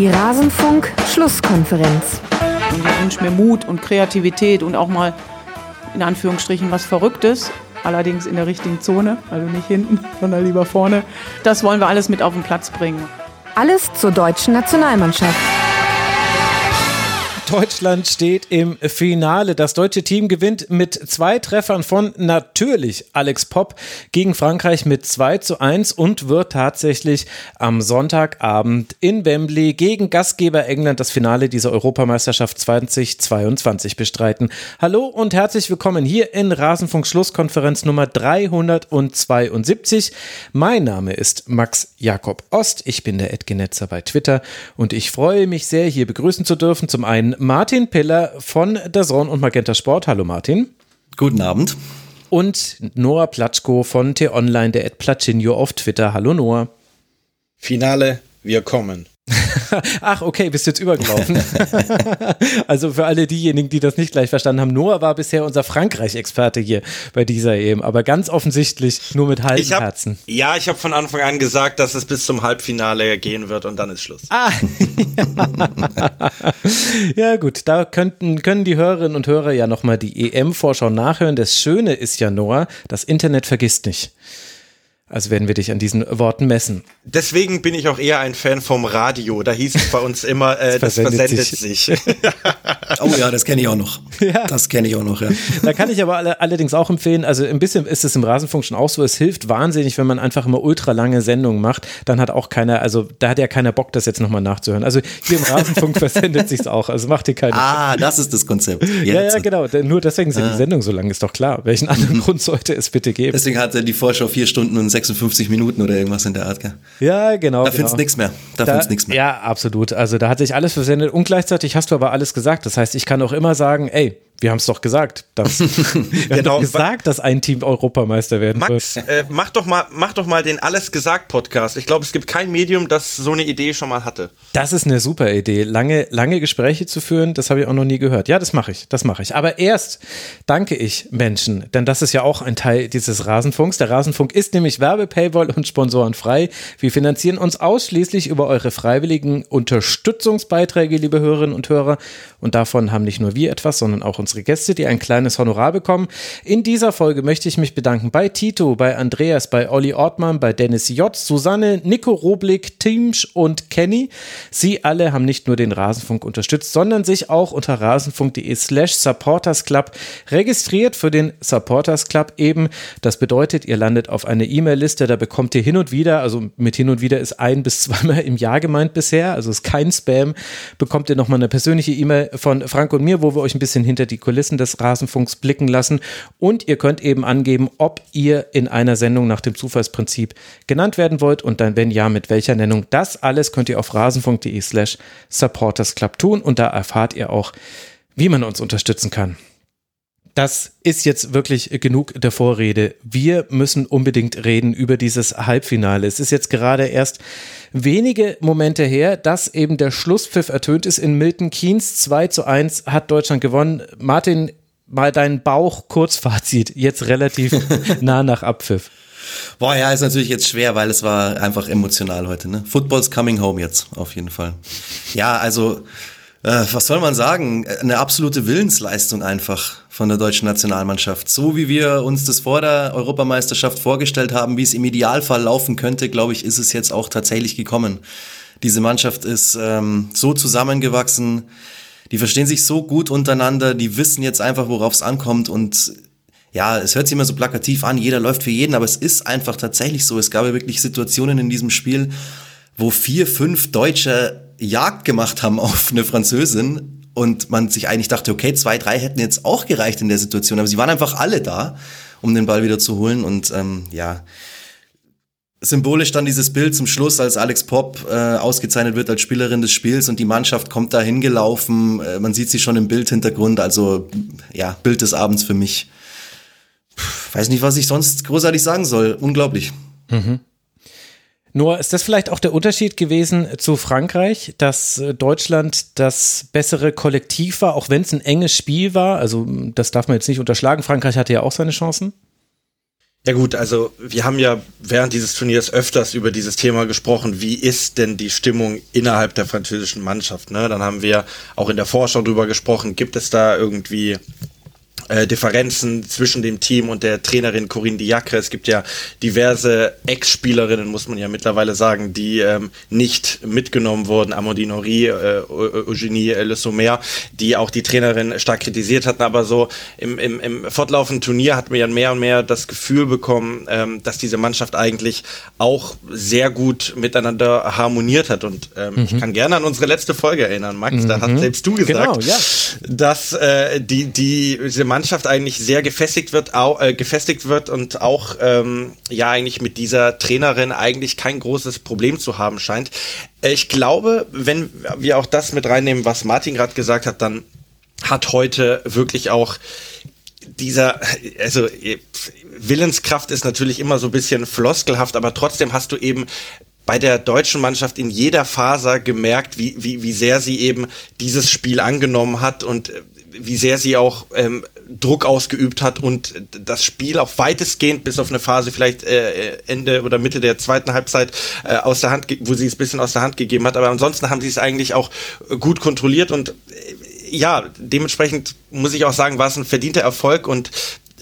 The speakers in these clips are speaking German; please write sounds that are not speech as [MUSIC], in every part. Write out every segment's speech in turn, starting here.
Die Rasenfunk-Schlusskonferenz. Und ich wünsche mir Mut und Kreativität und auch mal in Anführungsstrichen was Verrücktes. Allerdings in der richtigen Zone, also nicht hinten, [LAUGHS] sondern lieber vorne. Das wollen wir alles mit auf den Platz bringen. Alles zur deutschen Nationalmannschaft. Deutschland steht im Finale. Das deutsche Team gewinnt mit zwei Treffern von natürlich Alex Popp gegen Frankreich mit 2 zu 1 und wird tatsächlich am Sonntagabend in Wembley gegen Gastgeber England das Finale dieser Europameisterschaft 2022 bestreiten. Hallo und herzlich willkommen hier in Rasenfunk Schlusskonferenz Nummer 372. Mein Name ist Max Jakob Ost. Ich bin der Edgenetzer bei Twitter und ich freue mich sehr, hier begrüßen zu dürfen. Zum einen Martin Piller von der Zone und Magenta Sport. Hallo Martin. Guten Abend. Und Noah Platschko von T-Online, der Ed Platschinho auf Twitter. Hallo Noah. Finale, wir kommen. [LAUGHS] Ach, okay, bist jetzt übergelaufen. [LAUGHS] also für alle diejenigen, die das nicht gleich verstanden haben, Noah war bisher unser Frankreich-Experte hier bei dieser EM, aber ganz offensichtlich nur mit halben hab, Herzen. Ja, ich habe von Anfang an gesagt, dass es bis zum Halbfinale gehen wird und dann ist Schluss. Ah, [LAUGHS] ja gut, da könnten, können die Hörerinnen und Hörer ja nochmal die EM-Vorschau nachhören. Das Schöne ist ja, Noah, das Internet vergisst nicht. Also werden wir dich an diesen Worten messen. Deswegen bin ich auch eher ein Fan vom Radio. Da hieß es bei uns immer, äh, [LAUGHS] das, das versendet, sich. sich. [LAUGHS] oh ja, das kenne ich auch noch. [LAUGHS] Ja. Das kenne ich auch noch, ja. Da kann ich aber alle, allerdings auch empfehlen, also ein bisschen ist es im Rasenfunk schon auch so, es hilft wahnsinnig, wenn man einfach immer ultra lange Sendungen macht, dann hat auch keiner, also da hat ja keiner Bock, das jetzt nochmal nachzuhören. Also hier im Rasenfunk versendet sich's auch, also macht ihr keine Ah, das ist das Konzept. Jetzt. Ja, ja, genau. Nur deswegen sind ah. die Sendungen so lang, ist doch klar. Welchen anderen Grund sollte es bitte geben? Deswegen hatte die Vorschau vier Stunden und 56 Minuten oder irgendwas in der Art, gell? Ja, genau. Da genau. findest nichts mehr. Da, da findest nichts mehr. Ja, absolut. Also da hat sich alles versendet und gleichzeitig hast du aber alles gesagt. Das heißt, ich kann auch immer sagen, ey, wir haben es doch gesagt. Dass, [LAUGHS] wir genau. haben gesagt, dass ein Team Europameister werden Max, wird. Äh, mach, doch mal, mach doch mal den Alles gesagt Podcast. Ich glaube, es gibt kein Medium, das so eine Idee schon mal hatte. Das ist eine super Idee. Lange, lange Gespräche zu führen, das habe ich auch noch nie gehört. Ja, das mache ich. Das mache ich. Aber erst danke ich Menschen, denn das ist ja auch ein Teil dieses Rasenfunks. Der Rasenfunk ist nämlich Werbe, Paywall und Sponsoren frei. Wir finanzieren uns ausschließlich über eure freiwilligen Unterstützungsbeiträge, liebe Hörerinnen und Hörer. Und davon haben nicht nur wir etwas, sondern auch unsere Gäste, die ein kleines Honorar bekommen. In dieser Folge möchte ich mich bedanken bei Tito, bei Andreas, bei Olli Ortmann, bei Dennis J., Susanne, Nico Roblick, Timsch und Kenny. Sie alle haben nicht nur den Rasenfunk unterstützt, sondern sich auch unter rasenfunk.de slash Supporters Club registriert für den Supporters Club eben. Das bedeutet, ihr landet auf eine E-Mail-Liste, da bekommt ihr hin und wieder, also mit hin und wieder ist ein bis zweimal im Jahr gemeint bisher, also ist kein Spam, bekommt ihr nochmal eine persönliche E-Mail von Frank und mir, wo wir euch ein bisschen hinter die Kulissen des Rasenfunks blicken lassen. Und ihr könnt eben angeben, ob ihr in einer Sendung nach dem Zufallsprinzip genannt werden wollt und dann, wenn ja, mit welcher Nennung. Das alles könnt ihr auf rasenfunk.de slash supportersclub tun und da erfahrt ihr auch, wie man uns unterstützen kann das ist jetzt wirklich genug der Vorrede. Wir müssen unbedingt reden über dieses Halbfinale. Es ist jetzt gerade erst wenige Momente her, dass eben der Schlusspfiff ertönt ist in Milton Keynes. 2 zu 1 hat Deutschland gewonnen. Martin, mal dein Bauch Kurzfazit, jetzt relativ [LAUGHS] nah nach Abpfiff. Boah, ja, ist natürlich jetzt schwer, weil es war einfach emotional heute. Ne? Football's coming home jetzt, auf jeden Fall. Ja, also äh, was soll man sagen? Eine absolute Willensleistung einfach von der deutschen Nationalmannschaft. So wie wir uns das vor der Europameisterschaft vorgestellt haben, wie es im Idealfall laufen könnte, glaube ich, ist es jetzt auch tatsächlich gekommen. Diese Mannschaft ist ähm, so zusammengewachsen, die verstehen sich so gut untereinander, die wissen jetzt einfach, worauf es ankommt und ja, es hört sich immer so plakativ an, jeder läuft für jeden, aber es ist einfach tatsächlich so. Es gab ja wirklich Situationen in diesem Spiel, wo vier, fünf Deutsche Jagd gemacht haben auf eine Französin und man sich eigentlich dachte, okay, zwei, drei hätten jetzt auch gereicht in der Situation, aber sie waren einfach alle da, um den Ball wieder zu holen und ähm, ja, symbolisch dann dieses Bild zum Schluss, als Alex Pop äh, ausgezeichnet wird als Spielerin des Spiels und die Mannschaft kommt da hingelaufen, äh, man sieht sie schon im Bildhintergrund, also ja, Bild des Abends für mich. Puh, weiß nicht, was ich sonst großartig sagen soll, unglaublich. Mhm. Nur ist das vielleicht auch der Unterschied gewesen zu Frankreich, dass äh, Deutschland das bessere Kollektiv war, auch wenn es ein enges Spiel war. Also das darf man jetzt nicht unterschlagen. Frankreich hatte ja auch seine Chancen. Ja gut, also wir haben ja während dieses Turniers öfters über dieses Thema gesprochen, wie ist denn die Stimmung innerhalb der französischen Mannschaft. Ne? Dann haben wir auch in der Forschung drüber gesprochen, gibt es da irgendwie äh, Differenzen zwischen dem Team und der Trainerin Corinne Diacre. Es gibt ja diverse Ex-Spielerinnen, muss man ja mittlerweile sagen, die ähm, nicht mitgenommen wurden. Amandine Horry, äh, Eugenie Le Sommer, die auch die Trainerin stark kritisiert hatten. Aber so im, im, im fortlaufenden Turnier hat man ja mehr und mehr das Gefühl bekommen, ähm, dass diese Mannschaft eigentlich auch sehr gut miteinander harmoniert hat. Und ähm, mhm. ich kann gerne an unsere letzte Folge erinnern, Max. Mhm. Da hast selbst du gesagt, genau, ja. dass äh, die, die, diese Mannschaft Mannschaft eigentlich sehr gefestigt wird, auch, äh, gefestigt wird und auch ähm, ja eigentlich mit dieser Trainerin eigentlich kein großes Problem zu haben scheint. Ich glaube, wenn wir auch das mit reinnehmen, was Martin gerade gesagt hat, dann hat heute wirklich auch dieser, also Willenskraft ist natürlich immer so ein bisschen floskelhaft, aber trotzdem hast du eben bei der deutschen Mannschaft in jeder Faser gemerkt, wie, wie, wie sehr sie eben dieses Spiel angenommen hat und wie sehr sie auch ähm, Druck ausgeübt hat und das Spiel auch weitestgehend bis auf eine Phase vielleicht äh, Ende oder Mitte der zweiten Halbzeit äh, aus der Hand, wo sie es bisschen aus der Hand gegeben hat. Aber ansonsten haben sie es eigentlich auch gut kontrolliert und äh, ja, dementsprechend muss ich auch sagen, war es ein verdienter Erfolg und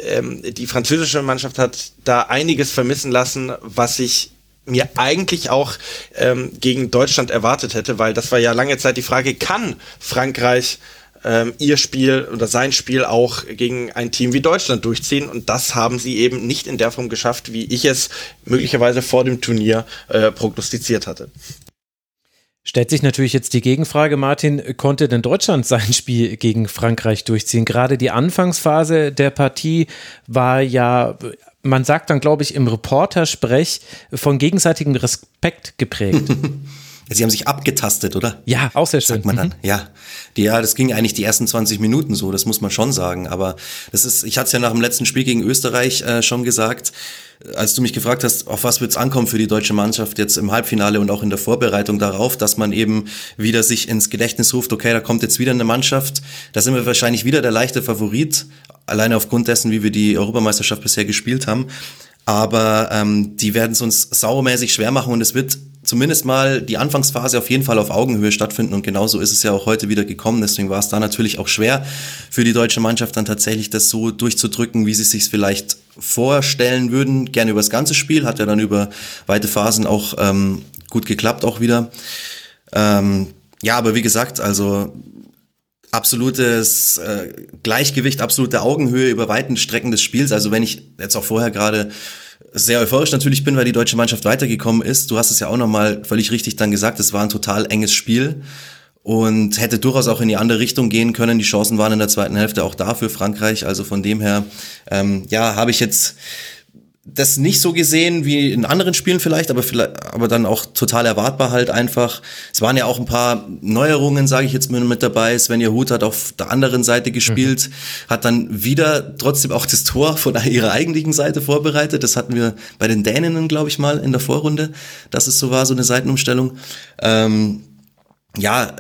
ähm, die französische Mannschaft hat da einiges vermissen lassen, was ich mir eigentlich auch ähm, gegen Deutschland erwartet hätte, weil das war ja lange Zeit die Frage, kann Frankreich ähm, ihr Spiel oder sein Spiel auch gegen ein Team wie Deutschland durchziehen. Und das haben sie eben nicht in der Form geschafft, wie ich es möglicherweise vor dem Turnier äh, prognostiziert hatte. Stellt sich natürlich jetzt die Gegenfrage, Martin, konnte denn Deutschland sein Spiel gegen Frankreich durchziehen? Gerade die Anfangsphase der Partie war ja, man sagt dann, glaube ich, im Reportersprech von gegenseitigem Respekt geprägt. [LAUGHS] Sie haben sich abgetastet, oder? Ja, auch sehr schön. Sagt man dann. Mhm. Ja. Die, ja, das ging eigentlich die ersten 20 Minuten so, das muss man schon sagen. Aber das ist, ich hatte es ja nach dem letzten Spiel gegen Österreich äh, schon gesagt, als du mich gefragt hast, auf was wird es ankommen für die deutsche Mannschaft jetzt im Halbfinale und auch in der Vorbereitung darauf, dass man eben wieder sich ins Gedächtnis ruft, okay, da kommt jetzt wieder eine Mannschaft, da sind wir wahrscheinlich wieder der leichte Favorit, alleine aufgrund dessen, wie wir die Europameisterschaft bisher gespielt haben. Aber ähm, die werden es uns saumäßig schwer machen und es wird zumindest mal die Anfangsphase auf jeden Fall auf Augenhöhe stattfinden und genauso ist es ja auch heute wieder gekommen. Deswegen war es da natürlich auch schwer für die deutsche Mannschaft dann tatsächlich das so durchzudrücken, wie sie sich vielleicht vorstellen würden. Gerne über das ganze Spiel, hat ja dann über weite Phasen auch ähm, gut geklappt auch wieder. Ähm, ja, aber wie gesagt, also absolutes äh, Gleichgewicht, absolute Augenhöhe über weiten Strecken des Spiels. Also wenn ich jetzt auch vorher gerade sehr euphorisch natürlich bin, weil die deutsche Mannschaft weitergekommen ist. Du hast es ja auch nochmal völlig richtig dann gesagt, es war ein total enges Spiel und hätte durchaus auch in die andere Richtung gehen können. Die Chancen waren in der zweiten Hälfte auch da für Frankreich. Also von dem her, ähm, ja, habe ich jetzt das nicht so gesehen wie in anderen Spielen vielleicht, aber vielleicht, aber dann auch total erwartbar halt einfach. Es waren ja auch ein paar Neuerungen, sage ich jetzt mit dabei. Svenja Huth hat auf der anderen Seite gespielt, mhm. hat dann wieder trotzdem auch das Tor von [LAUGHS] ihrer eigentlichen Seite vorbereitet. Das hatten wir bei den Däninnen, glaube ich mal, in der Vorrunde, dass es so war, so eine Seitenumstellung. Ähm, ja,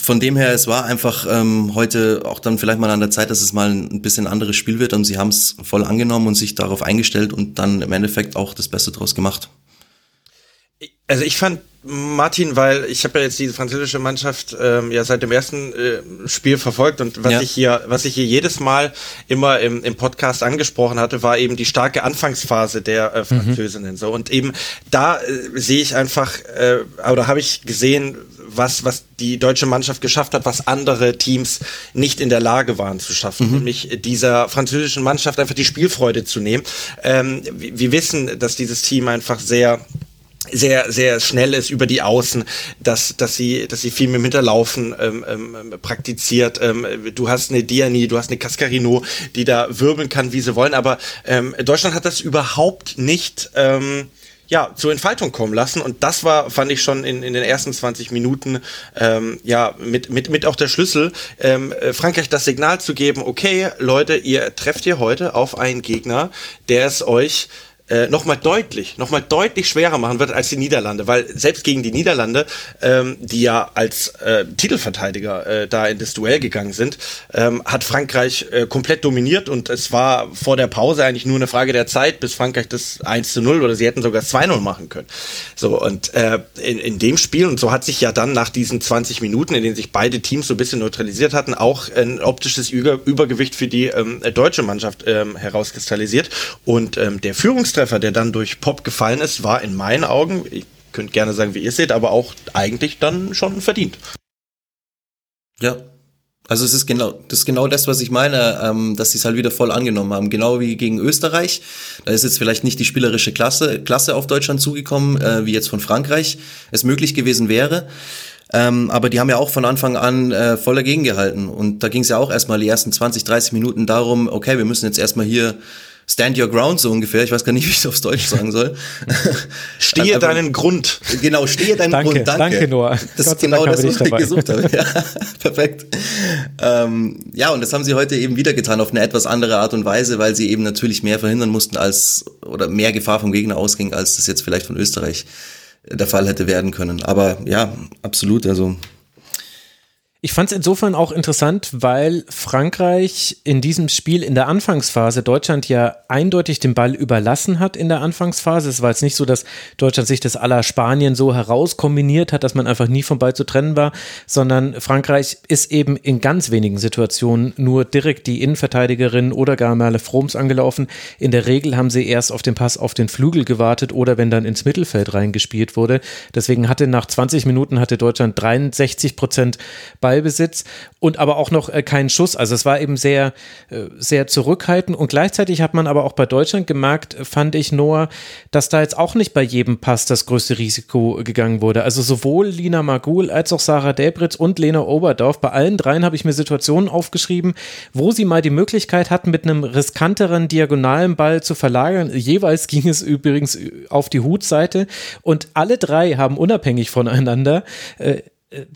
von dem her, es war einfach ähm, heute auch dann vielleicht mal an der Zeit, dass es mal ein bisschen anderes Spiel wird und sie haben es voll angenommen und sich darauf eingestellt und dann im Endeffekt auch das Beste draus gemacht. Also ich fand Martin, weil ich habe ja jetzt diese französische Mannschaft ähm, ja seit dem ersten äh, Spiel verfolgt und was ja. ich hier, was ich hier jedes Mal immer im, im Podcast angesprochen hatte, war eben die starke Anfangsphase der äh, mhm. Französinnen. Mhm. So und eben da äh, sehe ich einfach äh, oder habe ich gesehen, was, was die deutsche Mannschaft geschafft hat, was andere Teams nicht in der Lage waren zu schaffen, mhm. nämlich dieser französischen Mannschaft einfach die Spielfreude zu nehmen. Ähm, wir, wir wissen, dass dieses Team einfach sehr sehr sehr schnell ist über die Außen, dass dass sie dass sie viel mit dem Hinterlaufen ähm, ähm, praktiziert. Ähm, du hast eine Diani, du hast eine Cascarino, die da wirbeln kann, wie sie wollen. Aber ähm, Deutschland hat das überhaupt nicht. Ähm, ja, zur Entfaltung kommen lassen. Und das war, fand ich schon in, in den ersten 20 Minuten, ähm, ja, mit, mit, mit auch der Schlüssel, ähm, äh, Frankreich das Signal zu geben, okay, Leute, ihr trefft hier heute auf einen Gegner, der es euch äh, nochmal deutlich, nochmal deutlich schwerer machen wird als die Niederlande, weil selbst gegen die Niederlande, ähm, die ja als äh, Titelverteidiger äh, da in das Duell gegangen sind, ähm, hat Frankreich äh, komplett dominiert und es war vor der Pause eigentlich nur eine Frage der Zeit, bis Frankreich das 1 zu 0 oder sie hätten sogar 2-0 machen können. So, und äh, in, in dem Spiel, und so hat sich ja dann nach diesen 20 Minuten, in denen sich beide Teams so ein bisschen neutralisiert hatten, auch ein optisches Über Übergewicht für die ähm, deutsche Mannschaft ähm, herauskristallisiert. Und ähm, der Führungstreffer, der dann durch Pop gefallen ist, war in meinen Augen, ich könnte gerne sagen, wie ihr seht, aber auch eigentlich dann schon verdient. Ja, also es ist genau, das ist genau das, was ich meine, ähm, dass sie es halt wieder voll angenommen haben. Genau wie gegen Österreich. Da ist jetzt vielleicht nicht die spielerische Klasse, Klasse auf Deutschland zugekommen, äh, wie jetzt von Frankreich es möglich gewesen wäre. Ähm, aber die haben ja auch von Anfang an äh, voll dagegen gehalten. Und da ging es ja auch erstmal die ersten 20, 30 Minuten darum, okay, wir müssen jetzt erstmal hier Stand your ground so ungefähr. Ich weiß gar nicht, wie ich es aufs Deutsch sagen soll. [LAUGHS] stehe also, deinen Grund. Genau, stehe deinen danke, Grund. Danke, danke Noah. Das ist genau das, was ich gesucht habe. Ja, [LAUGHS] perfekt. Ähm, ja, und das haben sie heute eben wieder getan auf eine etwas andere Art und Weise, weil sie eben natürlich mehr verhindern mussten als oder mehr Gefahr vom Gegner ausging, als das jetzt vielleicht von Österreich der Fall hätte werden können. Aber ja, absolut. Also ich fand es insofern auch interessant, weil Frankreich in diesem Spiel in der Anfangsphase Deutschland ja eindeutig den Ball überlassen hat in der Anfangsphase. Es war jetzt nicht so, dass Deutschland sich das aller Spanien so herauskombiniert hat, dass man einfach nie vom Ball zu trennen war, sondern Frankreich ist eben in ganz wenigen Situationen nur direkt die Innenverteidigerin oder gar Merle Froms angelaufen. In der Regel haben sie erst auf den Pass auf den Flügel gewartet oder wenn dann ins Mittelfeld reingespielt wurde. Deswegen hatte nach 20 Minuten hatte Deutschland 63 Prozent Ball Ballbesitz und aber auch noch äh, keinen Schuss. Also es war eben sehr, äh, sehr zurückhaltend und gleichzeitig hat man aber auch bei Deutschland gemerkt, fand ich Noah, dass da jetzt auch nicht bei jedem Pass das größte Risiko gegangen wurde. Also sowohl Lina Magul als auch Sarah Delbritz und Lena Oberdorf, bei allen dreien habe ich mir Situationen aufgeschrieben, wo sie mal die Möglichkeit hatten, mit einem riskanteren diagonalen Ball zu verlagern. Jeweils ging es übrigens auf die Hutseite und alle drei haben unabhängig voneinander äh,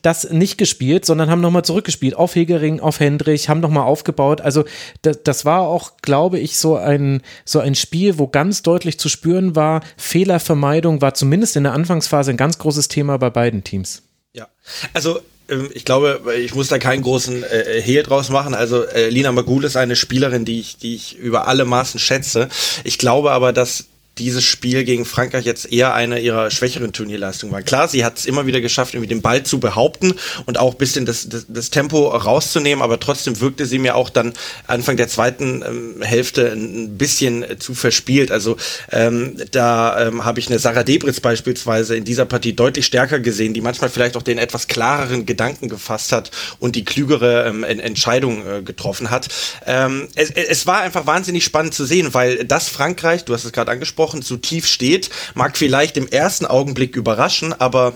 das nicht gespielt, sondern haben nochmal zurückgespielt auf Hegering, auf Hendrich, haben nochmal aufgebaut. Also das, das war auch, glaube ich, so ein, so ein Spiel, wo ganz deutlich zu spüren war, Fehlervermeidung war zumindest in der Anfangsphase ein ganz großes Thema bei beiden Teams. Ja, also ähm, ich glaube, ich muss da keinen großen äh, Hehl draus machen. Also äh, Lina Magul ist eine Spielerin, die ich, die ich über alle Maßen schätze. Ich glaube aber, dass dieses Spiel gegen Frankreich jetzt eher eine ihrer schwächeren Turnierleistungen war. Klar, sie hat es immer wieder geschafft, irgendwie den Ball zu behaupten und auch ein bisschen das, das, das, Tempo rauszunehmen, aber trotzdem wirkte sie mir auch dann Anfang der zweiten ähm, Hälfte ein bisschen zu verspielt. Also ähm, da ähm, habe ich eine Sarah Debritz beispielsweise in dieser Partie deutlich stärker gesehen, die manchmal vielleicht auch den etwas klareren Gedanken gefasst hat und die klügere ähm, Entscheidung äh, getroffen hat. Ähm, es, es war einfach wahnsinnig spannend zu sehen, weil das Frankreich, du hast es gerade angesprochen, ausgesprochen zu tief steht, mag vielleicht im ersten Augenblick überraschen, aber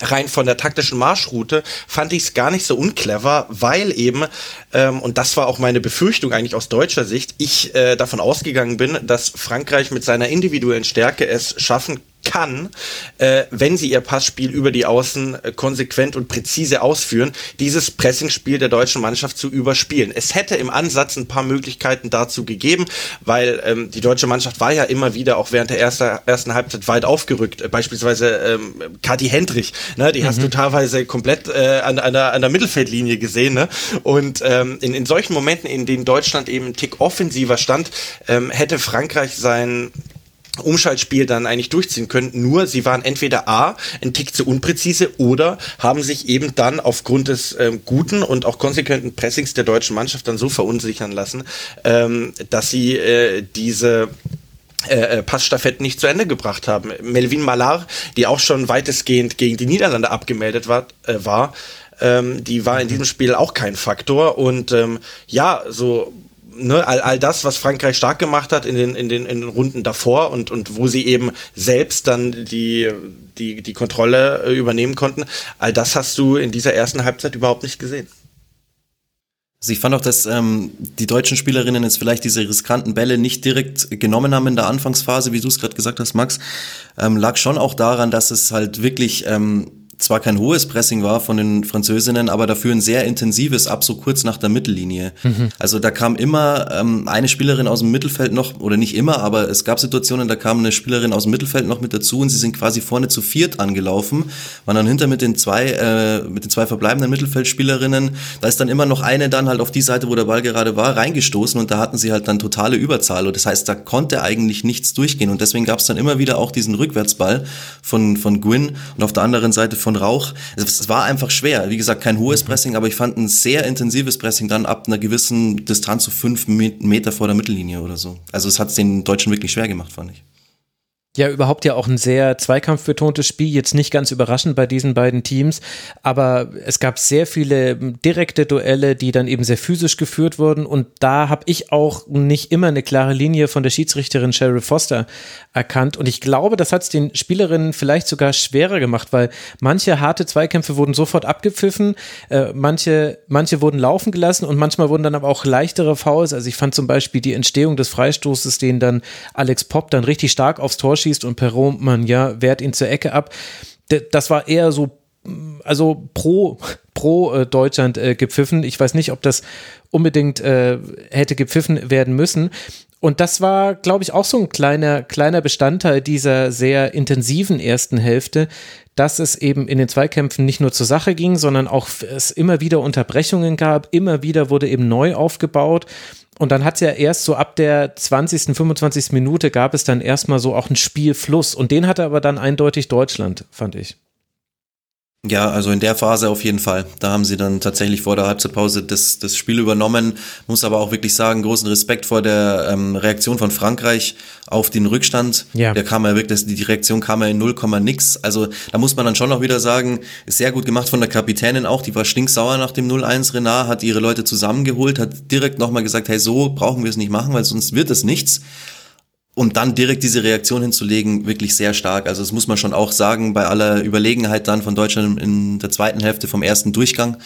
rein von der taktischen Marschroute fand ich es gar nicht so unclever, weil eben, ähm, und das war auch meine Befürchtung eigentlich aus deutscher Sicht, ich äh, davon ausgegangen bin, dass Frankreich mit seiner individuellen Stärke es schaffen kann, äh, wenn sie ihr Passspiel über die Außen äh, konsequent und präzise ausführen, dieses Pressingspiel der deutschen Mannschaft zu überspielen. Es hätte im Ansatz ein paar Möglichkeiten dazu gegeben, weil ähm, die deutsche Mannschaft war ja immer wieder auch während der erster, ersten Halbzeit weit aufgerückt. Äh, beispielsweise ähm, Kathi Hendrich, ne, die mhm. hast du teilweise komplett äh, an, an, der, an der Mittelfeldlinie gesehen. Ne? Und ähm, in, in solchen Momenten, in denen Deutschland eben einen Tick offensiver stand, ähm, hätte Frankreich sein Umschaltspiel dann eigentlich durchziehen können. Nur sie waren entweder A, ein Tick zu unpräzise oder haben sich eben dann aufgrund des ähm, guten und auch konsequenten Pressings der deutschen Mannschaft dann so verunsichern lassen, ähm, dass sie äh, diese äh, äh Passstaffetten nicht zu Ende gebracht haben. Melvin Malar, die auch schon weitestgehend gegen die Niederlande abgemeldet war, äh, war ähm, die war in diesem Spiel auch kein Faktor und ähm, ja, so ne, all, all das, was Frankreich stark gemacht hat in den, in den, in den Runden davor und, und wo sie eben selbst dann die, die, die Kontrolle äh, übernehmen konnten, all das hast du in dieser ersten Halbzeit überhaupt nicht gesehen. Also ich fand auch, dass ähm, die deutschen Spielerinnen jetzt vielleicht diese riskanten Bälle nicht direkt genommen haben in der Anfangsphase, wie du es gerade gesagt hast, Max, ähm, lag schon auch daran, dass es halt wirklich ähm, zwar kein hohes Pressing war von den Französinnen, aber dafür ein sehr intensives ab so kurz nach der Mittellinie. Mhm. Also da kam immer ähm, eine Spielerin aus dem Mittelfeld noch, oder nicht immer, aber es gab Situationen, da kam eine Spielerin aus dem Mittelfeld noch mit dazu und sie sind quasi vorne zu viert angelaufen, waren dann hinter mit den zwei, äh, mit den zwei verbleibenden Mittelfeldspielerinnen. Da ist dann immer noch eine dann halt auf die Seite, wo der Ball gerade war, reingestoßen und da hatten sie halt dann totale Überzahl. Und das heißt, da konnte eigentlich nichts durchgehen und deswegen gab es dann immer wieder auch diesen Rückwärtsball von, von Gwyn und auf der anderen Seite von Rauch. Es war einfach schwer. Wie gesagt, kein hohes Pressing, aber ich fand ein sehr intensives Pressing dann ab einer gewissen Distanz, so fünf Meter vor der Mittellinie oder so. Also es hat es den Deutschen wirklich schwer gemacht, fand ich. Ja, überhaupt ja auch ein sehr zweikampfbetontes Spiel, jetzt nicht ganz überraschend bei diesen beiden Teams, aber es gab sehr viele direkte Duelle, die dann eben sehr physisch geführt wurden. Und da habe ich auch nicht immer eine klare Linie von der Schiedsrichterin Sheryl Foster erkannt. Und ich glaube, das hat es den Spielerinnen vielleicht sogar schwerer gemacht, weil manche harte Zweikämpfe wurden sofort abgepfiffen, äh, manche, manche wurden laufen gelassen und manchmal wurden dann aber auch leichtere Fouls, also ich fand zum Beispiel die Entstehung des Freistoßes, den dann Alex Popp dann richtig stark aufs Tor schießt und Perron, man ja, wehrt ihn zur Ecke ab. Das war eher so, also pro, pro äh, Deutschland äh, gepfiffen. Ich weiß nicht, ob das unbedingt äh, hätte gepfiffen werden müssen. Und das war, glaube ich, auch so ein kleiner, kleiner Bestandteil dieser sehr intensiven ersten Hälfte, dass es eben in den Zweikämpfen nicht nur zur Sache ging, sondern auch es immer wieder Unterbrechungen gab, immer wieder wurde eben neu aufgebaut und dann hat es ja erst so ab der 20., 25. Minute gab es dann erstmal so auch einen Spielfluss. Und den hatte aber dann eindeutig Deutschland, fand ich. Ja, also in der Phase auf jeden Fall. Da haben sie dann tatsächlich vor der Halbzeitpause das, das Spiel übernommen. Muss aber auch wirklich sagen, großen Respekt vor der ähm, Reaktion von Frankreich auf den Rückstand. Ja. Der kam ja wirklich, die Reaktion kam ja in 0, nix. Also da muss man dann schon noch wieder sagen, ist sehr gut gemacht von der Kapitänin auch. Die war stinksauer nach dem 0-1. Renard hat ihre Leute zusammengeholt, hat direkt nochmal gesagt, hey, so brauchen wir es nicht machen, weil sonst wird es nichts und dann direkt diese Reaktion hinzulegen, wirklich sehr stark. Also das muss man schon auch sagen, bei aller Überlegenheit dann von Deutschland in der zweiten Hälfte vom ersten Durchgang,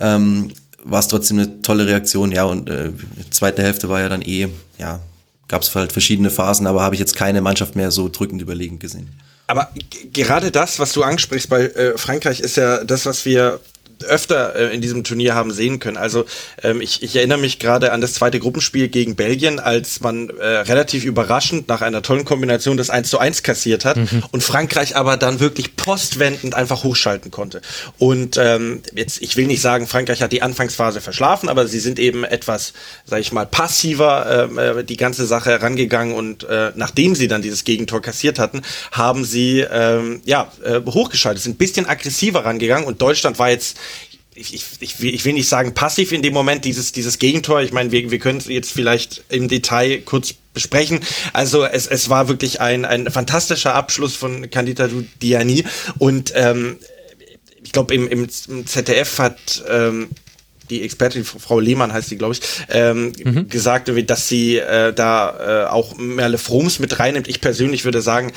ähm, war es trotzdem eine tolle Reaktion. Ja, und äh, zweite Hälfte war ja dann eh, ja, gab es halt verschiedene Phasen, aber habe ich jetzt keine Mannschaft mehr so drückend überlegend gesehen. Aber gerade das, was du ansprichst bei äh, Frankreich, ist ja das, was wir öfter äh, in diesem Turnier haben sehen können. Also ähm, ich, ich erinnere mich gerade an das zweite Gruppenspiel gegen Belgien, als man äh, relativ überraschend nach einer tollen Kombination das 1 zu 1 kassiert hat mhm. und Frankreich aber dann wirklich postwendend einfach hochschalten konnte. Und ähm, jetzt, ich will nicht sagen, Frankreich hat die Anfangsphase verschlafen, aber sie sind eben etwas, sag ich mal, passiver ähm, äh, die ganze Sache herangegangen und äh, nachdem sie dann dieses Gegentor kassiert hatten, haben sie ähm, ja äh, hochgeschaltet, sind ein bisschen aggressiver rangegangen und Deutschland war jetzt ich, ich, ich, will, ich will nicht sagen passiv in dem Moment, dieses, dieses Gegentor. Ich meine, wir, wir können es jetzt vielleicht im Detail kurz besprechen. Also es, es war wirklich ein, ein fantastischer Abschluss von Candida Diani. Und ähm, ich glaube, im, im ZDF hat ähm, die Expertin, Frau Lehmann heißt sie, glaube ich, ähm, mhm. gesagt, dass sie äh, da äh, auch Merle Froms mit reinnimmt. Ich persönlich würde sagen,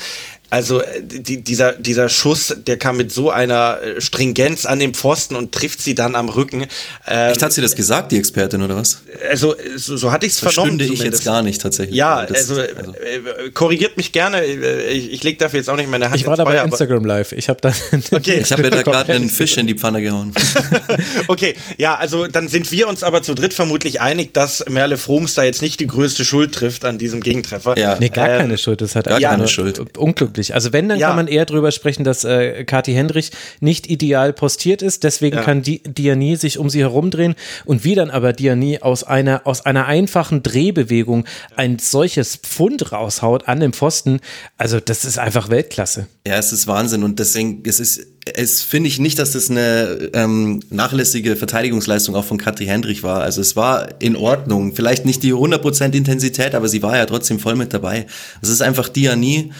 also äh, die, dieser, dieser Schuss, der kam mit so einer äh, Stringenz an den Pfosten und trifft sie dann am Rücken. Ähm, Echt, hat sie das gesagt, die Expertin, oder was? Also so, so hatte ich es vernommen. ich jetzt gar nicht tatsächlich. Ja, das, also, also, äh, korrigiert mich gerne. Ich, ich lege dafür jetzt auch nicht meine Hand Ich war da bei Instagram live. Ich habe da [LAUGHS] okay. Ich habe mir da gerade einen [LAUGHS] Fisch in die Pfanne gehauen. [LAUGHS] okay, ja, also dann sind wir uns aber zu dritt vermutlich einig, dass Merle Froms da jetzt nicht die größte Schuld trifft an diesem Gegentreffer. Ja. Nee, gar ähm, keine Schuld. Das hat gar keine Schuld. Unglück unglücklich. Also wenn, dann ja. kann man eher drüber sprechen, dass äh, Kathi Hendrich nicht ideal postiert ist. Deswegen ja. kann die Diani sich um sie herumdrehen und wie dann aber Diani aus einer, aus einer einfachen Drehbewegung ein solches Pfund raushaut an dem Pfosten. Also das ist einfach Weltklasse. Ja, es ist Wahnsinn und deswegen, es ist, es finde ich nicht, dass das eine ähm, nachlässige Verteidigungsleistung auch von Katri Hendrich war. Also es war in Ordnung. Vielleicht nicht die 100% Intensität, aber sie war ja trotzdem voll mit dabei. Es ist einfach Diani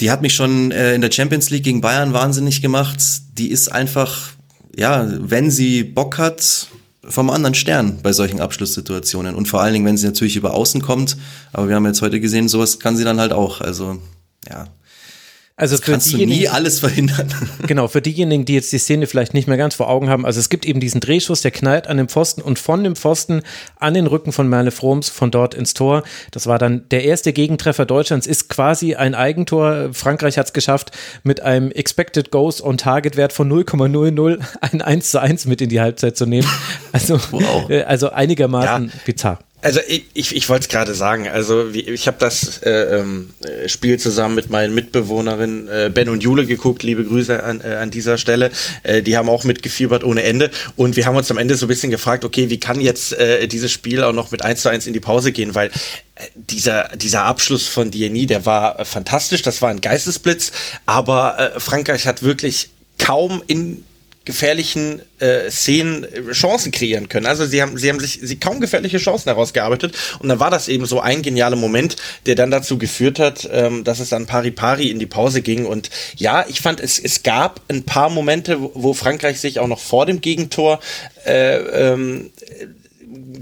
die hat mich schon äh, in der Champions League gegen Bayern wahnsinnig gemacht. Die ist einfach, ja, wenn sie Bock hat, vom anderen Stern bei solchen Abschlusssituationen. Und vor allen Dingen, wenn sie natürlich über Außen kommt. Aber wir haben jetzt heute gesehen, sowas kann sie dann halt auch. Also, ja. Also das kannst du nie alles verhindern. [LAUGHS] Genau, für diejenigen, die jetzt die Szene vielleicht nicht mehr ganz vor Augen haben, also es gibt eben diesen Drehschuss, der knallt an dem Pfosten und von dem Pfosten an den Rücken von Merle Froms von dort ins Tor. Das war dann der erste Gegentreffer Deutschlands, ist quasi ein Eigentor. Frankreich hat es geschafft, mit einem Expected Goals on Target Wert von 0,00 ein 1 zu 1 mit in die Halbzeit zu nehmen. Also, wow. Äh, also einigermaßen ja. bizarr. Also ich, ich, ich wollte es gerade sagen, also ich habe das äh, ähm, Spiel zusammen mit meinen Mitbewohnerinnen äh, Ben und Jule geguckt, liebe Grüße an, äh, an dieser Stelle. Äh, die haben auch mitgefiebert ohne Ende. Und wir haben uns am Ende so ein bisschen gefragt, okay, wie kann jetzt äh, dieses Spiel auch noch mit 1 zu 1 in die Pause gehen, weil äh, dieser, dieser Abschluss von Dieni, der war äh, fantastisch, das war ein Geistesblitz, aber äh, Frankreich hat wirklich kaum in gefährlichen äh, Szenen äh, Chancen kreieren können. Also sie haben, sie haben sich sie kaum gefährliche Chancen herausgearbeitet und dann war das eben so ein genialer Moment, der dann dazu geführt hat, ähm, dass es dann pari pari in die Pause ging und ja, ich fand es es gab ein paar Momente, wo Frankreich sich auch noch vor dem Gegentor äh, ähm,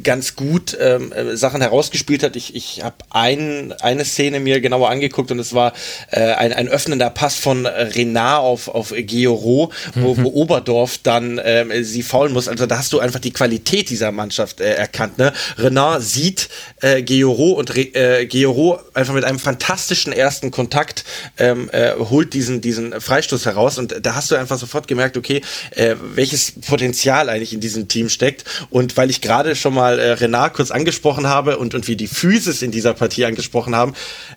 ganz gut ähm, äh, Sachen herausgespielt hat. Ich, ich habe ein, eine Szene mir genauer angeguckt und es war äh, ein, ein öffnender Pass von Renard auf, auf Georo, wo, mhm. wo Oberdorf dann ähm, sie faulen muss. Also da hast du einfach die Qualität dieser Mannschaft äh, erkannt. Ne? Renard sieht äh, Georo und Re, äh, Georo einfach mit einem fantastischen ersten Kontakt ähm, äh, holt diesen, diesen Freistoß heraus und da hast du einfach sofort gemerkt, okay, äh, welches Potenzial eigentlich in diesem Team steckt. Und weil ich gerade schon mal äh, Renard kurz angesprochen habe und, und wie die Physis in dieser Partie angesprochen haben,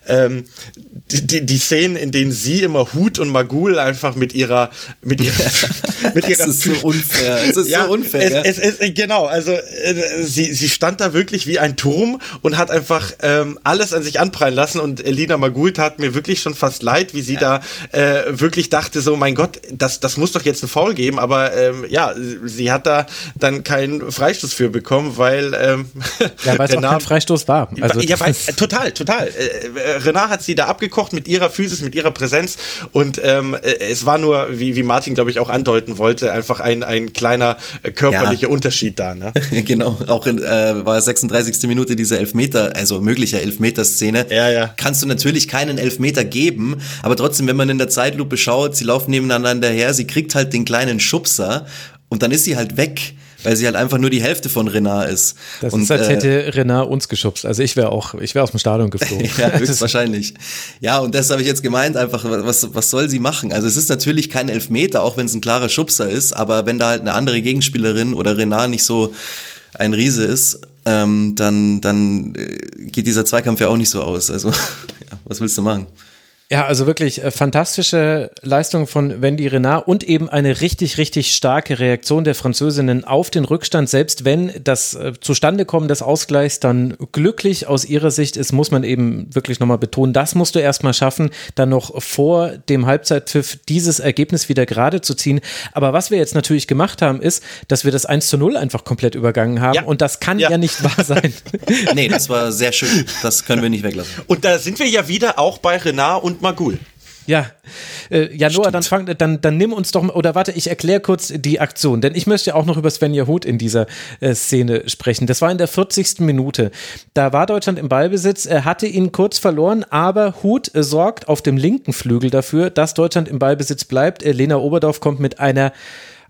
ähm, die, die, die Szenen, in denen sie immer Hut und Magul einfach mit ihrer mit ihrer [LAUGHS] mit ihrer es ist so unfair es ist ja, so unfair es, es, es, genau also äh, sie sie stand da wirklich wie ein Turm und hat einfach ähm, alles an sich anprallen lassen und Elina Magul tat mir wirklich schon fast leid wie sie ja. da äh, wirklich dachte so mein Gott das das muss doch jetzt ein Foul geben aber ähm, ja sie hat da dann keinen Freistoß für bekommen weil ähm, [LAUGHS] ja, weil es auch kein Freistoß war. Also, ja, weil, äh, total, total. Äh, äh, Renard hat sie da abgekocht mit ihrer Physis, mit ihrer Präsenz und ähm, äh, es war nur, wie, wie Martin, glaube ich, auch andeuten wollte, einfach ein, ein kleiner körperlicher ja. Unterschied da. Ne? [LAUGHS] genau, auch in äh, war 36. Minute diese Elfmeter, also möglicher Elfmeter-Szene. Ja, ja. Kannst du natürlich keinen Elfmeter geben, aber trotzdem, wenn man in der Zeitlupe schaut, sie laufen nebeneinander her, sie kriegt halt den kleinen Schubser und dann ist sie halt weg weil sie halt einfach nur die Hälfte von Renard ist. Das und, ist, als hätte äh, Renard uns geschubst. Also ich wäre auch, ich wäre aus dem Stadion geflogen. [LAUGHS] ja, [LAUGHS] höchstwahrscheinlich. Ja, und das habe ich jetzt gemeint, einfach, was, was soll sie machen? Also es ist natürlich kein Elfmeter, auch wenn es ein klarer Schubser ist, aber wenn da halt eine andere Gegenspielerin oder Renard nicht so ein Riese ist, ähm, dann, dann äh, geht dieser Zweikampf ja auch nicht so aus. Also, [LAUGHS] ja, was willst du machen? Ja, also wirklich äh, fantastische Leistung von Wendy Renard und eben eine richtig, richtig starke Reaktion der Französinnen auf den Rückstand. Selbst wenn das äh, Zustandekommen des Ausgleichs dann glücklich aus ihrer Sicht ist, muss man eben wirklich nochmal betonen, das musst du erstmal schaffen, dann noch vor dem Halbzeitpfiff dieses Ergebnis wieder gerade zu ziehen. Aber was wir jetzt natürlich gemacht haben, ist, dass wir das 1 zu 0 einfach komplett übergangen haben. Ja. Und das kann ja. ja nicht wahr sein. [LAUGHS] nee, das war sehr schön. Das können wir nicht weglassen. Und da sind wir ja wieder auch bei Renard und und Magul. Ja, äh, ja, Noah, dann, fang, dann, dann nimm uns doch, oder warte, ich erkläre kurz die Aktion, denn ich möchte auch noch über Svenja Huth in dieser äh, Szene sprechen. Das war in der 40. Minute. Da war Deutschland im Ballbesitz, er hatte ihn kurz verloren, aber Huth äh, sorgt auf dem linken Flügel dafür, dass Deutschland im Ballbesitz bleibt. Äh, Lena Oberdorf kommt mit einer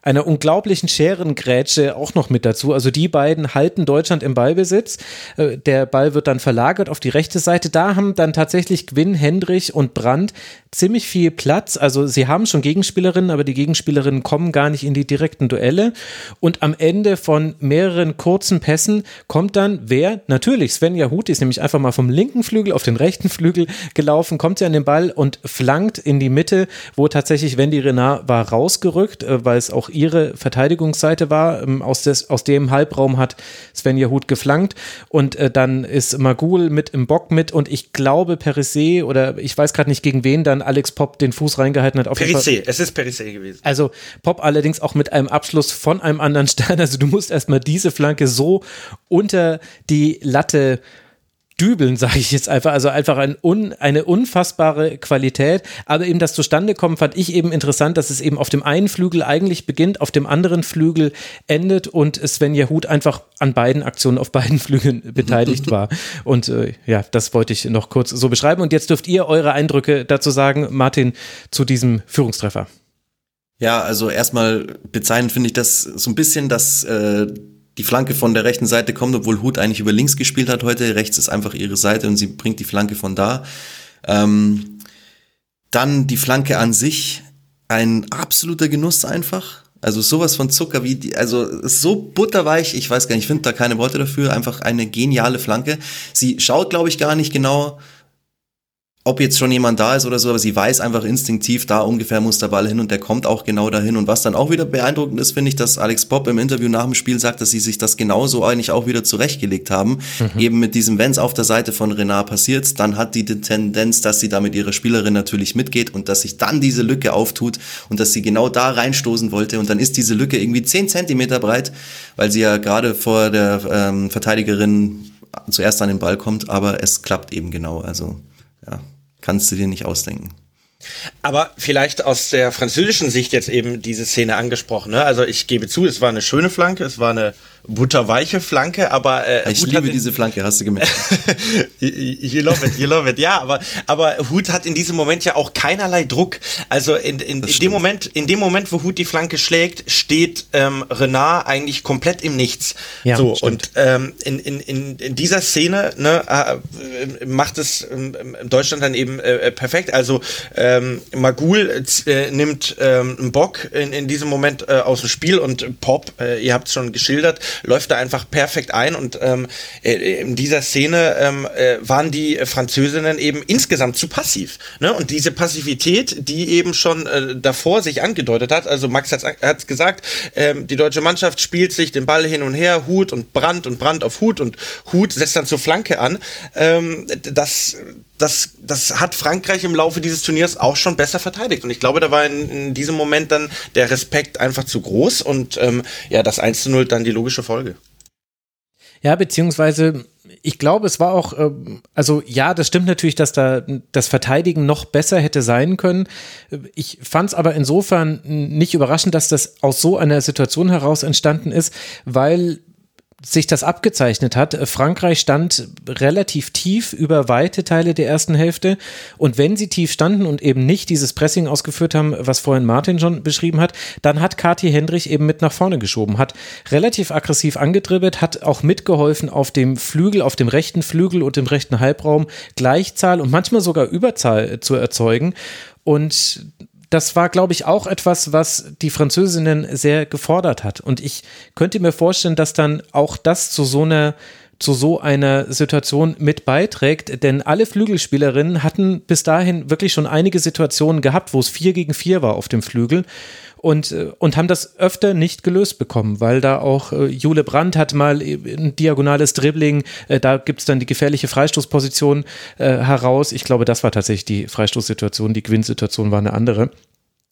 einer unglaublichen Scherengrätsche auch noch mit dazu. Also die beiden halten Deutschland im Ballbesitz. Äh, der Ball wird dann verlagert auf die rechte Seite. Da haben dann tatsächlich Gwyn, Hendrich und Brandt ziemlich viel Platz. Also sie haben schon Gegenspielerinnen, aber die Gegenspielerinnen kommen gar nicht in die direkten Duelle. Und am Ende von mehreren kurzen Pässen kommt dann wer? Natürlich Svenja Huth, ist nämlich einfach mal vom linken Flügel auf den rechten Flügel gelaufen, kommt sie an den Ball und flankt in die Mitte, wo tatsächlich Wendy Renard war rausgerückt, äh, weil es auch ihre Verteidigungsseite war. Ähm, aus, des, aus dem Halbraum hat Svenja Huth geflankt und äh, dann ist Magul mit im Bock mit und ich glaube Perisset oder ich weiß gerade nicht gegen wen dann Alex Pop den Fuß reingehalten hat. Perisset, es ist Perisset gewesen. Also Pop allerdings auch mit einem Abschluss von einem anderen Stern. [LAUGHS] Also du musst erstmal diese Flanke so unter die Latte Dübeln, [LAUGHS] sage ich jetzt einfach. Also einfach ein un, eine unfassbare Qualität. Aber eben das Zustandekommen fand ich eben interessant, dass es eben auf dem einen Flügel eigentlich beginnt, auf dem anderen Flügel endet und Sven Hut einfach an beiden Aktionen auf beiden [LAUGHS] Flügeln beteiligt [LAUGHS] war. Und äh, ja, das wollte ich noch kurz so beschreiben. Und jetzt dürft ihr eure Eindrücke dazu sagen, Martin, zu diesem Führungstreffer. Ja, also erstmal bezeichnend finde ich das so ein bisschen, dass äh, die Flanke von der rechten Seite kommt, obwohl Hut eigentlich über links gespielt hat heute. Rechts ist einfach ihre Seite und sie bringt die Flanke von da. Ähm, dann die Flanke an sich, ein absoluter Genuss einfach. Also sowas von Zucker wie die, also so butterweich, ich weiß gar nicht, ich finde da keine Worte dafür, einfach eine geniale Flanke. Sie schaut, glaube ich, gar nicht genau, ob jetzt schon jemand da ist oder so, aber sie weiß einfach instinktiv, da ungefähr muss der Ball hin und der kommt auch genau dahin. Und was dann auch wieder beeindruckend ist, finde ich, dass Alex Pop im Interview nach dem Spiel sagt, dass sie sich das genauso eigentlich auch wieder zurechtgelegt haben. Mhm. Eben mit diesem, wenn es auf der Seite von Renard passiert, dann hat die Tendenz, dass sie da mit ihrer Spielerin natürlich mitgeht und dass sich dann diese Lücke auftut und dass sie genau da reinstoßen wollte. Und dann ist diese Lücke irgendwie zehn Zentimeter breit, weil sie ja gerade vor der ähm, Verteidigerin zuerst an den Ball kommt, aber es klappt eben genau. Also ja, kannst du dir nicht ausdenken. Aber vielleicht aus der französischen Sicht jetzt eben diese Szene angesprochen. Ne? Also ich gebe zu, es war eine schöne Flanke, es war eine butterweiche Flanke, aber äh, ich Hut liebe diese Flanke, hast du gemerkt? [LAUGHS] you love it, you love it. Ja, aber aber Hut hat in diesem Moment ja auch keinerlei Druck. Also in, in, in dem Moment, in dem Moment, wo Hut die Flanke schlägt, steht ähm, Renard eigentlich komplett im Nichts. Ja, so stimmt. und ähm, in, in, in, in dieser Szene ne, äh, macht es äh, Deutschland dann eben äh, perfekt. Also ähm, Magul äh, nimmt ähm, einen Bock in, in diesem Moment äh, aus dem Spiel und Pop, äh, ihr habt es schon geschildert, läuft da einfach perfekt ein und ähm, äh, in dieser Szene ähm, äh, waren die Französinnen eben insgesamt zu passiv. Ne? Und diese Passivität, die eben schon äh, davor sich angedeutet hat, also Max hat es gesagt, ähm, die deutsche Mannschaft spielt sich den Ball hin und her, Hut und Brand und Brand auf Hut und Hut setzt dann zur Flanke an. Ähm, das das, das hat Frankreich im Laufe dieses Turniers auch schon besser verteidigt. Und ich glaube, da war in, in diesem Moment dann der Respekt einfach zu groß und ähm, ja, das 1 zu 0 dann die logische Folge. Ja, beziehungsweise ich glaube, es war auch, also ja, das stimmt natürlich, dass da das Verteidigen noch besser hätte sein können. Ich fand es aber insofern nicht überraschend, dass das aus so einer Situation heraus entstanden ist, weil sich das abgezeichnet hat. Frankreich stand relativ tief über weite Teile der ersten Hälfte. Und wenn sie tief standen und eben nicht dieses Pressing ausgeführt haben, was vorhin Martin schon beschrieben hat, dann hat Kathi Hendrich eben mit nach vorne geschoben, hat relativ aggressiv angedribbelt, hat auch mitgeholfen auf dem Flügel, auf dem rechten Flügel und im rechten Halbraum Gleichzahl und manchmal sogar Überzahl zu erzeugen. Und das war, glaube ich, auch etwas, was die Französinnen sehr gefordert hat. Und ich könnte mir vorstellen, dass dann auch das zu so einer zu so einer Situation mit beiträgt, denn alle Flügelspielerinnen hatten bis dahin wirklich schon einige Situationen gehabt, wo es vier gegen vier war auf dem Flügel und, äh, und haben das öfter nicht gelöst bekommen, weil da auch äh, Jule Brandt hat mal ein diagonales Dribbling, äh, da gibt es dann die gefährliche Freistoßposition äh, heraus. Ich glaube, das war tatsächlich die Freistoßsituation, die Gewinnsituation war eine andere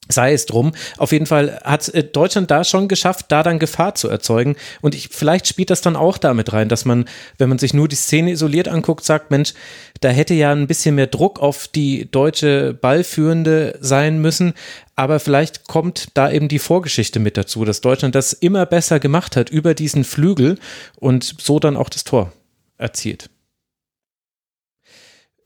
sei es drum. Auf jeden Fall hat äh, Deutschland da schon geschafft, da dann Gefahr zu erzeugen. Und ich, vielleicht spielt das dann auch damit rein, dass man, wenn man sich nur die Szene isoliert anguckt, sagt, Mensch, da hätte ja ein bisschen mehr Druck auf die deutsche Ballführende sein müssen. Aber vielleicht kommt da eben die Vorgeschichte mit dazu, dass Deutschland das immer besser gemacht hat über diesen Flügel und so dann auch das Tor erzielt.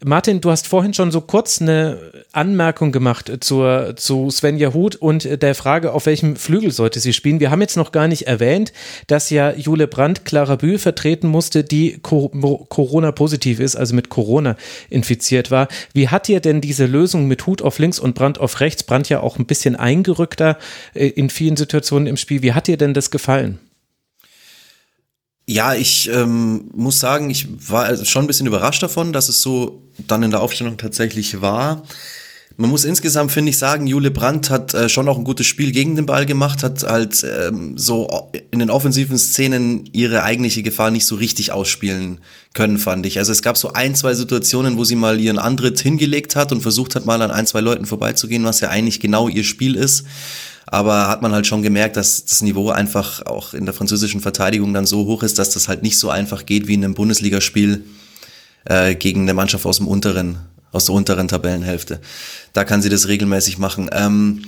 Martin, du hast vorhin schon so kurz eine Anmerkung gemacht zur, zu Svenja Huth und der Frage, auf welchem Flügel sollte sie spielen. Wir haben jetzt noch gar nicht erwähnt, dass ja Jule Brandt Clara Bühl vertreten musste, die Corona-positiv ist, also mit Corona infiziert war. Wie hat dir denn diese Lösung mit Hut auf links und Brandt auf rechts, Brandt ja auch ein bisschen eingerückter äh, in vielen Situationen im Spiel, wie hat dir denn das gefallen? Ja, ich ähm, muss sagen, ich war also schon ein bisschen überrascht davon, dass es so dann in der Aufstellung tatsächlich war. Man muss insgesamt, finde ich, sagen, Jule Brandt hat äh, schon auch ein gutes Spiel gegen den Ball gemacht, hat halt ähm, so in den offensiven Szenen ihre eigentliche Gefahr nicht so richtig ausspielen können, fand ich. Also es gab so ein, zwei Situationen, wo sie mal ihren Antritt hingelegt hat und versucht hat, mal an ein, zwei Leuten vorbeizugehen, was ja eigentlich genau ihr Spiel ist aber hat man halt schon gemerkt, dass das Niveau einfach auch in der französischen Verteidigung dann so hoch ist, dass das halt nicht so einfach geht wie in einem Bundesligaspiel äh, gegen eine Mannschaft aus dem unteren, aus der unteren Tabellenhälfte. Da kann sie das regelmäßig machen. Ähm,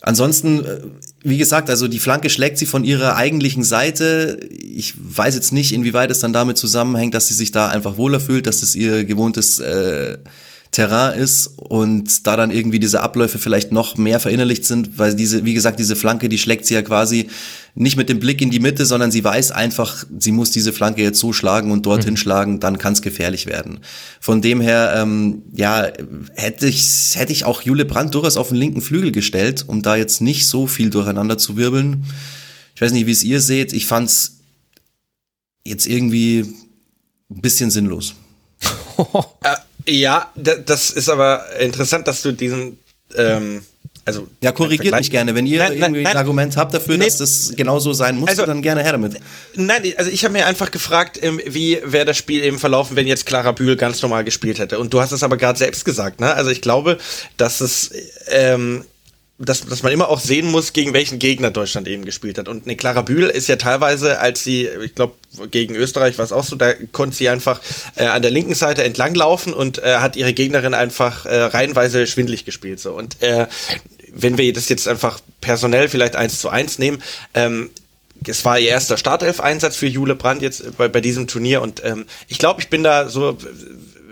ansonsten, äh, wie gesagt, also die Flanke schlägt sie von ihrer eigentlichen Seite. Ich weiß jetzt nicht, inwieweit es dann damit zusammenhängt, dass sie sich da einfach wohler fühlt, dass es ihr gewohntes äh, Terrain ist und da dann irgendwie diese Abläufe vielleicht noch mehr verinnerlicht sind, weil diese, wie gesagt, diese Flanke, die schlägt sie ja quasi nicht mit dem Blick in die Mitte, sondern sie weiß einfach, sie muss diese Flanke jetzt so schlagen und dorthin mhm. schlagen, dann kann es gefährlich werden. Von dem her, ähm, ja, hätte ich, hätte ich auch Jule Brandt durchaus auf den linken Flügel gestellt, um da jetzt nicht so viel durcheinander zu wirbeln. Ich weiß nicht, wie es ihr seht. Ich fand's jetzt irgendwie ein bisschen sinnlos. [LAUGHS] Ja, das ist aber interessant, dass du diesen, ähm, also. Ja, korrigiert mich gerne. Wenn ihr nein, irgendwie nein, ein Argument habt dafür, nee, dass das genauso sein muss, also, dann gerne her damit. Nein, also ich habe mir einfach gefragt, ähm, wie wäre das Spiel eben verlaufen, wenn jetzt Clara Bühl ganz normal gespielt hätte. Und du hast es aber gerade selbst gesagt, ne? Also ich glaube, dass es ähm, dass, dass man immer auch sehen muss, gegen welchen Gegner Deutschland eben gespielt hat. Und eine Clara Bühl ist ja teilweise, als sie, ich glaube, gegen Österreich war es auch so, da konnte sie einfach äh, an der linken Seite entlang laufen und äh, hat ihre Gegnerin einfach äh, reihenweise schwindlig gespielt. So. Und äh, wenn wir das jetzt einfach personell vielleicht eins zu eins nehmen, ähm, es war ihr erster Startelf-Einsatz für Jule Brandt jetzt bei, bei diesem Turnier und ähm, ich glaube, ich bin da so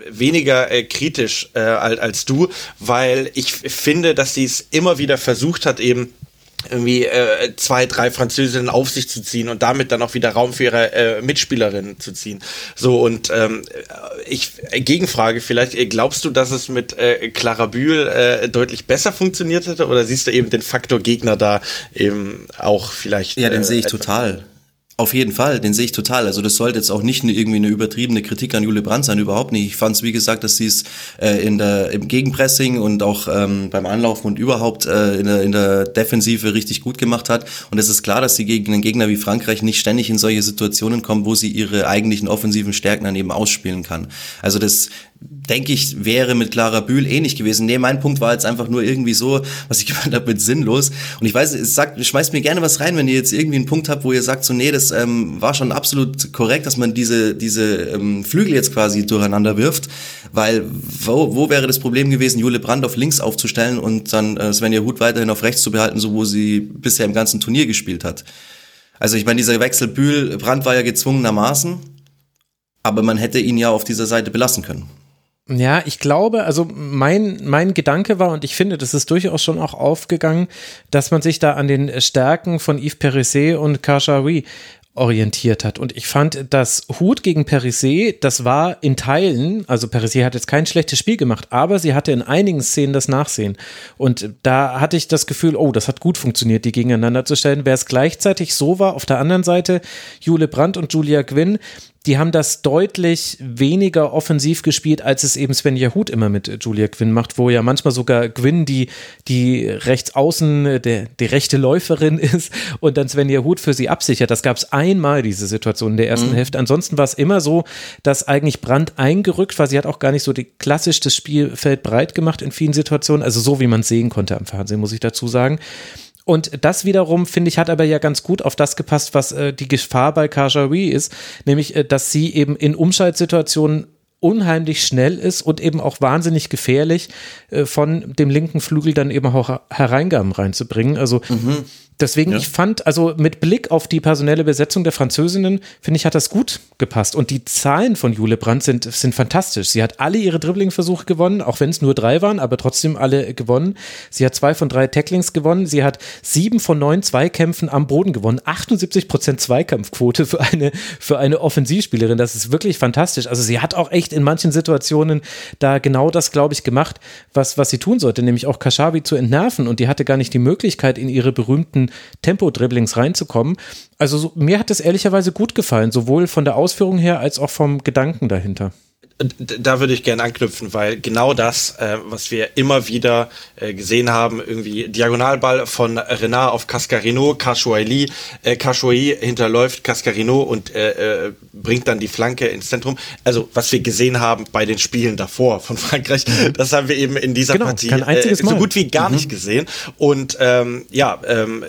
weniger äh, kritisch äh, als, du, weil ich finde, dass sie es immer wieder versucht hat, eben irgendwie äh, zwei, drei Französinnen auf sich zu ziehen und damit dann auch wieder Raum für ihre äh, Mitspielerinnen zu ziehen. So und ähm, ich äh, Gegenfrage vielleicht, äh, glaubst du, dass es mit äh, Clara Bühl äh, deutlich besser funktioniert hätte oder siehst du eben den Faktor Gegner da eben auch vielleicht? Ja, den äh, sehe ich total. Auf jeden Fall, den sehe ich total. Also das sollte jetzt auch nicht irgendwie eine übertriebene Kritik an Jule Brandt sein, überhaupt nicht. Ich fand es, wie gesagt, dass sie es äh, in der, im Gegenpressing und auch ähm, beim Anlaufen und überhaupt äh, in, der, in der Defensive richtig gut gemacht hat. Und es ist klar, dass sie gegen einen Gegner wie Frankreich nicht ständig in solche Situationen kommt, wo sie ihre eigentlichen offensiven Stärken dann eben ausspielen kann. Also das denke ich, wäre mit Clara Bühl ähnlich gewesen. Nee, mein Punkt war jetzt einfach nur irgendwie so, was ich [LAUGHS] gemeint habe, mit sinnlos. Und ich weiß, es sagt, schmeißt mir gerne was rein, wenn ihr jetzt irgendwie einen Punkt habt, wo ihr sagt, so, nee, das ähm, war schon absolut korrekt, dass man diese, diese ähm, Flügel jetzt quasi durcheinander wirft. Weil, wo, wo wäre das Problem gewesen, Jule Brandt auf links aufzustellen und dann äh, Svenja Huth weiterhin auf rechts zu behalten, so wo sie bisher im ganzen Turnier gespielt hat? Also ich meine, dieser Wechsel Bühl-Brandt war ja gezwungenermaßen, aber man hätte ihn ja auf dieser Seite belassen können. Ja, ich glaube, also mein, mein Gedanke war, und ich finde, das ist durchaus schon auch aufgegangen, dass man sich da an den Stärken von Yves Perisset und Kachaoui orientiert hat. Und ich fand, das Hut gegen Perisset, das war in Teilen, also Perisset hat jetzt kein schlechtes Spiel gemacht, aber sie hatte in einigen Szenen das Nachsehen. Und da hatte ich das Gefühl, oh, das hat gut funktioniert, die gegeneinander zu stellen. Wer es gleichzeitig so war, auf der anderen Seite Jule Brandt und Julia Gwynn, die haben das deutlich weniger offensiv gespielt, als es eben Sven Hut immer mit Julia Quinn macht, wo ja manchmal sogar Quinn die, die rechts außen, der, die rechte Läuferin [LAUGHS] ist und dann Sven Hut für sie absichert. Das gab es einmal, diese Situation in der ersten mhm. Hälfte. Ansonsten war es immer so, dass eigentlich Brand eingerückt war. Sie hat auch gar nicht so die, klassisch das Spielfeld breit gemacht in vielen Situationen, also so wie man es sehen konnte am Fernsehen, muss ich dazu sagen. Und das wiederum, finde ich, hat aber ja ganz gut auf das gepasst, was äh, die Gefahr bei Kajawi ist, nämlich, äh, dass sie eben in Umschaltsituationen unheimlich schnell ist und eben auch wahnsinnig gefährlich äh, von dem linken Flügel dann eben auch Hereingaben reinzubringen. Also mhm. Deswegen, ja. ich fand, also mit Blick auf die personelle Besetzung der Französinnen, finde ich, hat das gut gepasst. Und die Zahlen von Jule Brandt sind, sind fantastisch. Sie hat alle ihre Dribbling-Versuche gewonnen, auch wenn es nur drei waren, aber trotzdem alle gewonnen. Sie hat zwei von drei Tacklings gewonnen. Sie hat sieben von neun Zweikämpfen am Boden gewonnen. 78 Prozent Zweikampfquote für eine, für eine Offensivspielerin. Das ist wirklich fantastisch. Also sie hat auch echt in manchen Situationen da genau das, glaube ich, gemacht, was, was sie tun sollte, nämlich auch Kashabi zu entnerven. Und die hatte gar nicht die Möglichkeit, in ihre berühmten Tempo-Dribblings reinzukommen. Also so, mir hat das ehrlicherweise gut gefallen, sowohl von der Ausführung her als auch vom Gedanken dahinter da würde ich gerne anknüpfen, weil genau das, äh, was wir immer wieder äh, gesehen haben, irgendwie Diagonalball von Renard auf Cascarino, Cachoili, äh, Cachoui hinterläuft Cascarino und äh, äh, bringt dann die Flanke ins Zentrum. Also was wir gesehen haben bei den Spielen davor von [LAUGHS] Frankreich, das haben wir eben in dieser genau, Partie äh, so gut wie gar mhm. nicht gesehen. Und ähm, ja, ähm,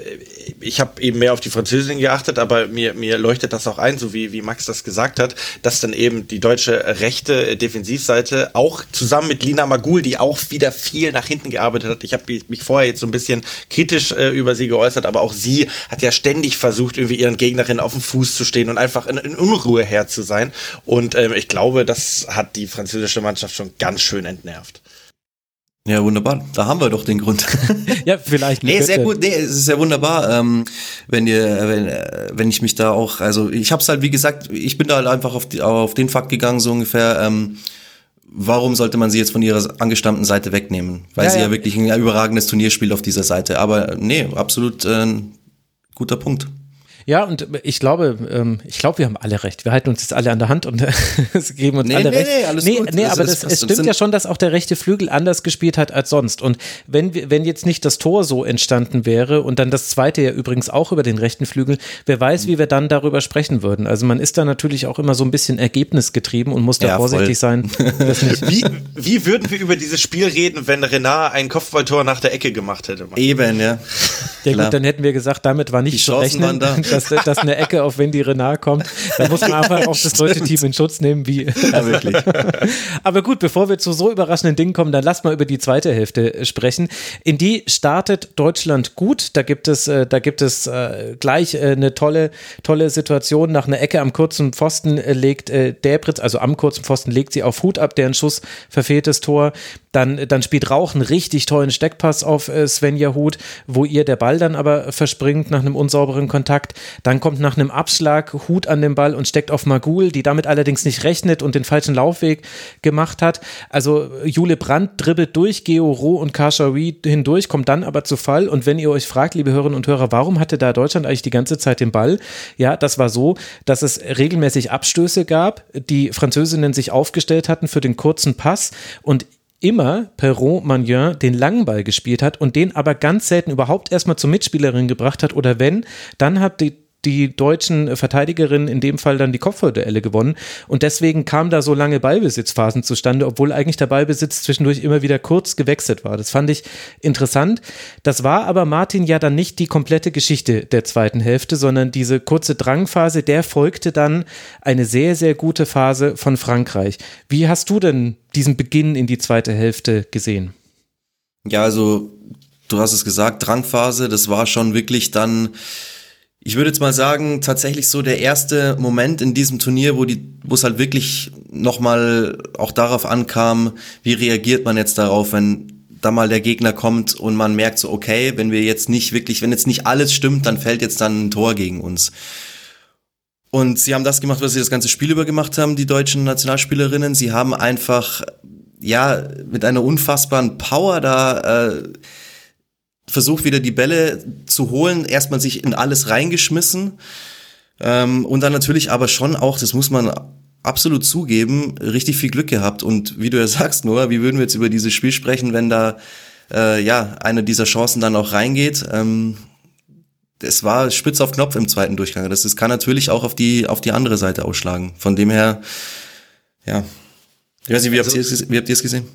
ich habe eben mehr auf die Französin geachtet, aber mir, mir leuchtet das auch ein, so wie, wie Max das gesagt hat, dass dann eben die deutsche Rechte gute Defensivseite, auch zusammen mit Lina Magul, die auch wieder viel nach hinten gearbeitet hat. Ich habe mich vorher jetzt so ein bisschen kritisch äh, über sie geäußert, aber auch sie hat ja ständig versucht, irgendwie ihren Gegnerin auf dem Fuß zu stehen und einfach in, in Unruhe her zu sein. Und ähm, ich glaube, das hat die französische Mannschaft schon ganz schön entnervt. Ja, wunderbar. Da haben wir doch den Grund. [LAUGHS] ja, vielleicht. Nee, sehr gut. Nee, es ist sehr wunderbar, ähm, wenn ihr, wenn, äh, wenn ich mich da auch, also ich hab's halt, wie gesagt, ich bin da halt einfach auf, die, auf den Fakt gegangen, so ungefähr, ähm, warum sollte man sie jetzt von ihrer angestammten Seite wegnehmen? Weil ja, sie ja. ja wirklich ein überragendes Turnier spielt auf dieser Seite. Aber nee, absolut äh, guter Punkt. Ja, und ich glaube, ähm, ich glaube, wir haben alle recht. Wir halten uns jetzt alle an der Hand und [LAUGHS] geben uns nee, alle nee, recht. Nee, alles nee, gut. nee aber das, es stimmt ja schon, dass auch der rechte Flügel anders gespielt hat als sonst. Und wenn, wenn jetzt nicht das Tor so entstanden wäre und dann das zweite ja übrigens auch über den rechten Flügel, wer weiß, wie wir dann darüber sprechen würden. Also man ist da natürlich auch immer so ein bisschen ergebnisgetrieben und muss da ja, vorsichtig sein. wie, wie würden wir über dieses Spiel reden, wenn Renard ein Kopfballtor nach der Ecke gemacht hätte? Eben, ja. Ja gut, dann hätten wir gesagt, damit war nicht Die zu rechnen. Da [LAUGHS] dass, dass eine Ecke auf Wendy Renard kommt. Da muss man einfach auch das deutsche Team in Schutz nehmen, wie. Ja, wirklich. Aber gut, bevor wir zu so überraschenden Dingen kommen, dann lass mal über die zweite Hälfte sprechen. In die startet Deutschland gut. Da gibt es, äh, da gibt es äh, gleich äh, eine tolle, tolle Situation. Nach einer Ecke am kurzen Pfosten legt Däbritz, also am kurzen Pfosten legt sie auf Hut ab, deren Schuss verfehltes Tor. Dann, dann spielt Rauch einen richtig tollen Steckpass auf Svenja Hut, wo ihr der Ball dann aber verspringt nach einem unsauberen Kontakt. Dann kommt nach einem Abschlag Hut an den Ball und steckt auf Magul, die damit allerdings nicht rechnet und den falschen Laufweg gemacht hat. Also Jule Brandt dribbelt durch Geo Roh und Kashawi hindurch, kommt dann aber zu Fall. Und wenn ihr euch fragt, liebe Hörerinnen und Hörer, warum hatte da Deutschland eigentlich die ganze Zeit den Ball? Ja, das war so, dass es regelmäßig Abstöße gab, die Französinnen sich aufgestellt hatten für den kurzen Pass und immer Perron Magnin den langen Ball gespielt hat und den aber ganz selten überhaupt erstmal zur Mitspielerin gebracht hat oder wenn, dann hat die die deutschen Verteidigerinnen in dem Fall dann die Kopfballduelle gewonnen. Und deswegen kam da so lange Ballbesitzphasen zustande, obwohl eigentlich der Ballbesitz zwischendurch immer wieder kurz gewechselt war. Das fand ich interessant. Das war aber Martin ja dann nicht die komplette Geschichte der zweiten Hälfte, sondern diese kurze Drangphase, der folgte dann eine sehr, sehr gute Phase von Frankreich. Wie hast du denn diesen Beginn in die zweite Hälfte gesehen? Ja, also du hast es gesagt, Drangphase, das war schon wirklich dann ich würde jetzt mal sagen, tatsächlich so der erste Moment in diesem Turnier, wo die, wo es halt wirklich nochmal auch darauf ankam, wie reagiert man jetzt darauf, wenn da mal der Gegner kommt und man merkt so, okay, wenn wir jetzt nicht wirklich, wenn jetzt nicht alles stimmt, dann fällt jetzt dann ein Tor gegen uns. Und sie haben das gemacht, was sie das ganze Spiel über gemacht haben, die deutschen Nationalspielerinnen. Sie haben einfach, ja, mit einer unfassbaren Power da, äh, versucht wieder die Bälle zu holen, erstmal sich in alles reingeschmissen ähm, und dann natürlich aber schon auch, das muss man absolut zugeben, richtig viel Glück gehabt und wie du ja sagst, Noah, wie würden wir jetzt über dieses Spiel sprechen, wenn da äh, ja eine dieser Chancen dann auch reingeht? Ähm, es war spitz auf Knopf im zweiten Durchgang. Das, das kann natürlich auch auf die auf die andere Seite ausschlagen. Von dem her, ja. Ich weiß nicht, wie habt also, ihr es gesehen?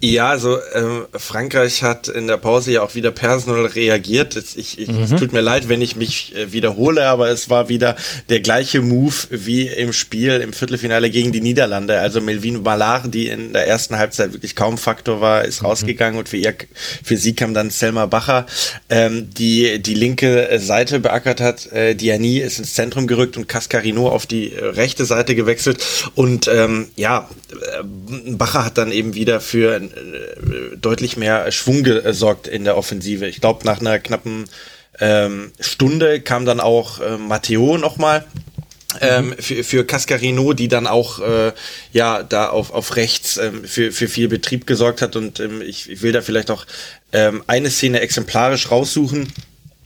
Ja, also ähm, Frankreich hat in der Pause ja auch wieder personal reagiert. Ich, ich, mhm. Es tut mir leid, wenn ich mich äh, wiederhole, aber es war wieder der gleiche Move wie im Spiel im Viertelfinale gegen die Niederlande. Also Melvin Ballard, die in der ersten Halbzeit wirklich kaum Faktor war, ist mhm. rausgegangen und für ihr, für sie kam dann Selma Bacher, ähm, die die linke Seite beackert hat. Äh, Diani ist ins Zentrum gerückt und Cascarino auf die äh, rechte Seite gewechselt. Und ähm, ja, äh, Bacher hat dann eben wieder für äh, deutlich mehr Schwung gesorgt in der Offensive. Ich glaube, nach einer knappen ähm, Stunde kam dann auch äh, Matteo nochmal. Ähm, für, für Cascarino, die dann auch äh, ja da auf, auf rechts ähm, für, für viel Betrieb gesorgt hat und ähm, ich, ich will da vielleicht auch ähm, eine Szene exemplarisch raussuchen.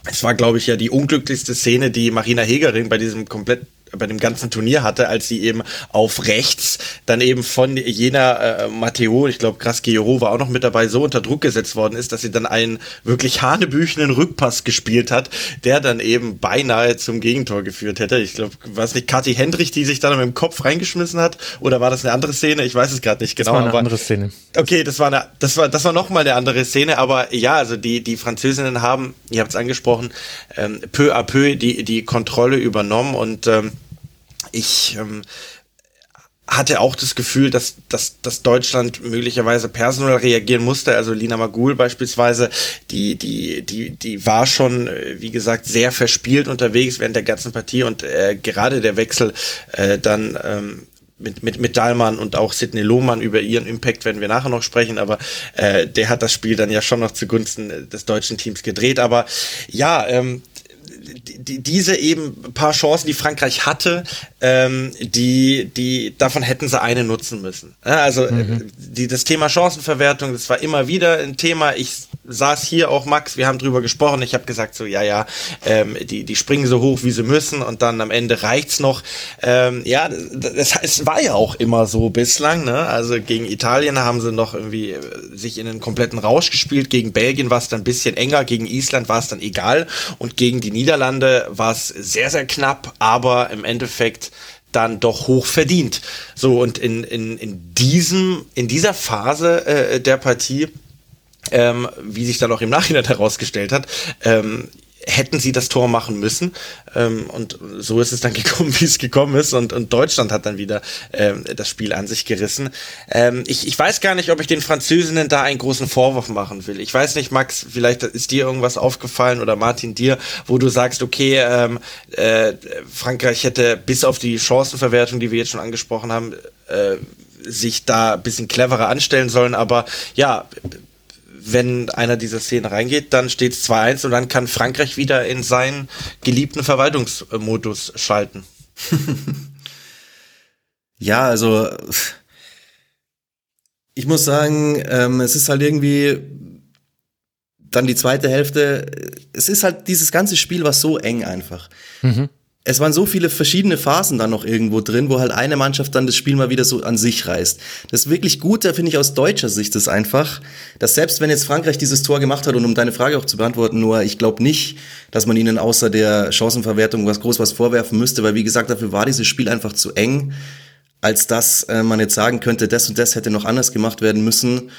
Es war, glaube ich, ja die unglücklichste Szene, die Marina Hegering bei diesem komplett bei dem ganzen Turnier hatte, als sie eben auf rechts dann eben von jener äh, Matteo, ich glaube Grasquero war auch noch mit dabei, so unter Druck gesetzt worden ist, dass sie dann einen wirklich hanebüchenen Rückpass gespielt hat, der dann eben beinahe zum Gegentor geführt hätte. Ich glaube, war es nicht Kathi Hendrich, die sich dann mit dem Kopf reingeschmissen hat oder war das eine andere Szene? Ich weiß es gerade nicht genau. Das war eine andere Szene. Okay, das war eine, das war das war noch mal eine andere Szene, aber ja, also die die Französinnen haben, ihr habt es angesprochen, ähm, peu à peu die die Kontrolle übernommen und ähm, ich ähm, hatte auch das Gefühl, dass, dass, dass Deutschland möglicherweise personell reagieren musste. Also Lina Magul beispielsweise, die, die, die, die war schon, äh, wie gesagt, sehr verspielt unterwegs während der ganzen Partie und äh, gerade der Wechsel äh, dann ähm, mit, mit, mit Dahlmann und auch Sidney Lohmann über ihren Impact werden wir nachher noch sprechen, aber äh, der hat das Spiel dann ja schon noch zugunsten des deutschen Teams gedreht. Aber ja, ähm, die, diese eben paar Chancen, die Frankreich hatte, ähm, die, die, davon hätten sie eine nutzen müssen. Also mhm. die, das Thema Chancenverwertung, das war immer wieder ein Thema. Ich saß hier auch, Max, wir haben drüber gesprochen. Ich habe gesagt so, ja, ja, ähm, die, die springen so hoch, wie sie müssen und dann am Ende reicht's noch. Ähm, ja, das, es war ja auch immer so bislang. Ne? Also gegen Italien haben sie noch irgendwie äh, sich in einen kompletten Rausch gespielt. Gegen Belgien war es dann ein bisschen enger, gegen Island war es dann egal und gegen die Niederlande war es sehr, sehr knapp, aber im Endeffekt dann doch hoch verdient. So, und in, in, in diesem, in dieser Phase äh, der Partie ähm, wie sich dann auch im Nachhinein [LAUGHS] herausgestellt hat, ähm, hätten sie das Tor machen müssen. Ähm, und so ist es dann [LAUGHS] gekommen, wie es gekommen ist. Und, und Deutschland hat dann wieder ähm, das Spiel an sich gerissen. Ähm, ich, ich weiß gar nicht, ob ich den Französinnen da einen großen Vorwurf machen will. Ich weiß nicht, Max, vielleicht ist dir irgendwas aufgefallen oder Martin dir, wo du sagst, okay, ähm, äh, Frankreich hätte bis auf die Chancenverwertung, die wir jetzt schon angesprochen haben, äh, sich da ein bisschen cleverer anstellen sollen. Aber ja, wenn einer dieser Szenen reingeht, dann steht es 2-1 und dann kann Frankreich wieder in seinen geliebten Verwaltungsmodus schalten. [LAUGHS] ja, also ich muss sagen, ähm, es ist halt irgendwie dann die zweite Hälfte. Es ist halt dieses ganze Spiel war so eng einfach. Mhm es waren so viele verschiedene Phasen dann noch irgendwo drin, wo halt eine Mannschaft dann das Spiel mal wieder so an sich reißt. Das wirklich Gute, finde ich aus deutscher Sicht, ist einfach, dass selbst wenn jetzt Frankreich dieses Tor gemacht hat, und um deine Frage auch zu beantworten, nur ich glaube nicht, dass man ihnen außer der Chancenverwertung was groß was vorwerfen müsste, weil wie gesagt, dafür war dieses Spiel einfach zu eng, als dass äh, man jetzt sagen könnte, das und das hätte noch anders gemacht werden müssen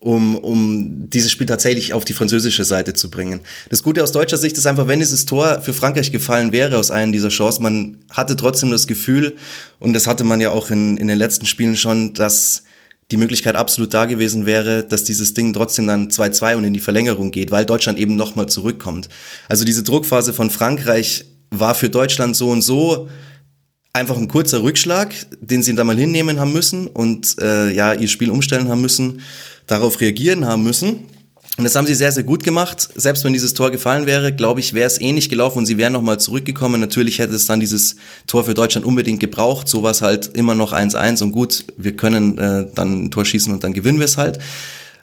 um, um dieses Spiel tatsächlich auf die französische Seite zu bringen. Das Gute aus deutscher Sicht ist einfach, wenn dieses Tor für Frankreich gefallen wäre aus einer dieser Chancen, man hatte trotzdem das Gefühl, und das hatte man ja auch in, in den letzten Spielen schon, dass die Möglichkeit absolut da gewesen wäre, dass dieses Ding trotzdem dann 2-2 und in die Verlängerung geht, weil Deutschland eben nochmal zurückkommt. Also diese Druckphase von Frankreich war für Deutschland so und so einfach ein kurzer Rückschlag, den sie da mal hinnehmen haben müssen und äh, ja ihr Spiel umstellen haben müssen darauf reagieren haben müssen. Und das haben sie sehr, sehr gut gemacht. Selbst wenn dieses Tor gefallen wäre, glaube ich, wäre es ähnlich gelaufen und sie wären nochmal zurückgekommen. Natürlich hätte es dann dieses Tor für Deutschland unbedingt gebraucht. So war es halt immer noch 1-1 und gut, wir können äh, dann ein Tor schießen und dann gewinnen wir es halt.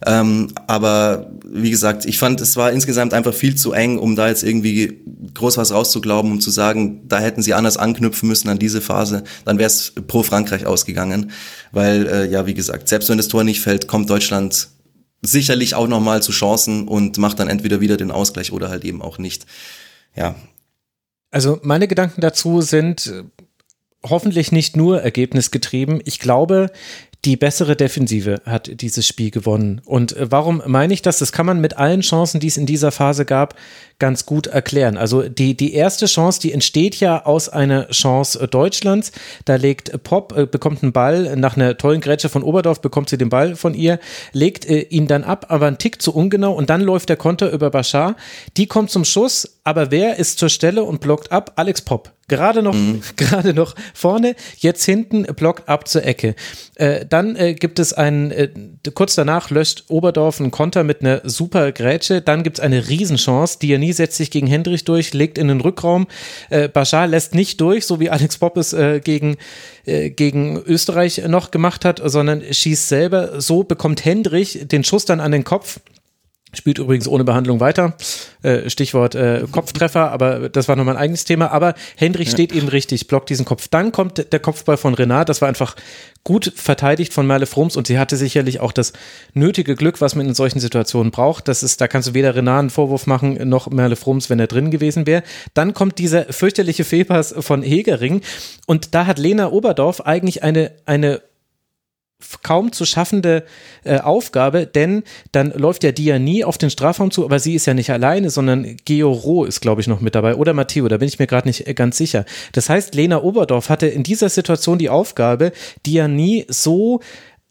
Ähm, aber wie gesagt, ich fand, es war insgesamt einfach viel zu eng, um da jetzt irgendwie groß was rauszuglauben, um zu sagen, da hätten sie anders anknüpfen müssen an diese Phase. Dann wäre es pro Frankreich ausgegangen. Weil, äh, ja, wie gesagt, selbst wenn das Tor nicht fällt, kommt Deutschland sicherlich auch nochmal zu Chancen und macht dann entweder wieder den Ausgleich oder halt eben auch nicht. Ja. Also meine Gedanken dazu sind äh, hoffentlich nicht nur ergebnisgetrieben. Ich glaube, die bessere Defensive hat dieses Spiel gewonnen. Und äh, warum meine ich das? Das kann man mit allen Chancen, die es in dieser Phase gab, ganz gut erklären. Also die, die erste Chance, die entsteht ja aus einer Chance äh, Deutschlands. Da legt Pop, äh, bekommt einen Ball nach einer tollen Grätsche von Oberdorf, bekommt sie den Ball von ihr, legt ihn dann ab, aber ein Tick zu ungenau und dann läuft der Konter über Bashar. Die kommt zum Schuss, aber wer ist zur Stelle und blockt ab? Alex Pop. Gerade noch, mhm. [LAUGHS] gerade noch vorne, jetzt hinten blockt ab zur Ecke. Äh, dann äh, gibt es einen, äh, kurz danach löscht Oberdorf einen Konter mit einer super Grätsche. Dann gibt es eine Riesenchance. Diani setzt sich gegen Hendrich durch, legt in den Rückraum. Äh, Bashar lässt nicht durch, so wie Alex Popp es äh, gegen, äh, gegen Österreich noch gemacht hat, sondern schießt selber. So bekommt Hendrich den Schuss dann an den Kopf Spielt übrigens ohne Behandlung weiter. Äh, Stichwort äh, Kopftreffer, aber das war nochmal ein eigenes Thema. Aber Hendrich ja. steht eben richtig, blockt diesen Kopf. Dann kommt der Kopfball von Renat. Das war einfach gut verteidigt von Merle Frums und sie hatte sicherlich auch das nötige Glück, was man in solchen Situationen braucht. Das ist, da kannst du weder Renat einen Vorwurf machen, noch Merle Frums, wenn er drin gewesen wäre. Dann kommt dieser fürchterliche Fehlpass von Hegering und da hat Lena Oberdorf eigentlich eine, eine kaum zu schaffende äh, Aufgabe, denn dann läuft ja Diani auf den Strafraum zu, aber sie ist ja nicht alleine, sondern Geo Roh ist, glaube ich, noch mit dabei oder Matteo, da bin ich mir gerade nicht äh, ganz sicher. Das heißt, Lena Oberdorf hatte in dieser Situation die Aufgabe, Diani so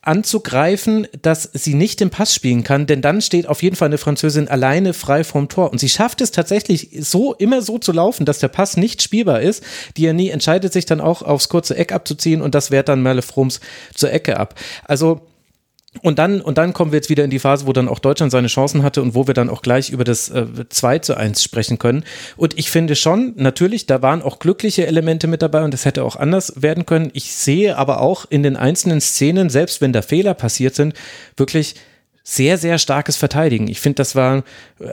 anzugreifen, dass sie nicht den Pass spielen kann, denn dann steht auf jeden Fall eine Französin alleine frei vom Tor. Und sie schafft es tatsächlich so, immer so zu laufen, dass der Pass nicht spielbar ist. Diani entscheidet sich dann auch aufs kurze Eck abzuziehen und das wehrt dann Merle Frums zur Ecke ab. Also und dann, und dann kommen wir jetzt wieder in die Phase, wo dann auch Deutschland seine Chancen hatte und wo wir dann auch gleich über das äh, 2 zu 1 sprechen können. Und ich finde schon, natürlich, da waren auch glückliche Elemente mit dabei und das hätte auch anders werden können. Ich sehe aber auch in den einzelnen Szenen, selbst wenn da Fehler passiert sind, wirklich sehr, sehr starkes Verteidigen. Ich finde, das war,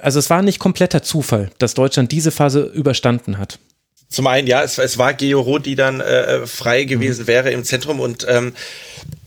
also es war nicht kompletter Zufall, dass Deutschland diese Phase überstanden hat. Zum einen, ja, es, es war Geo Roth, die dann äh, frei gewesen mhm. wäre im Zentrum und ähm,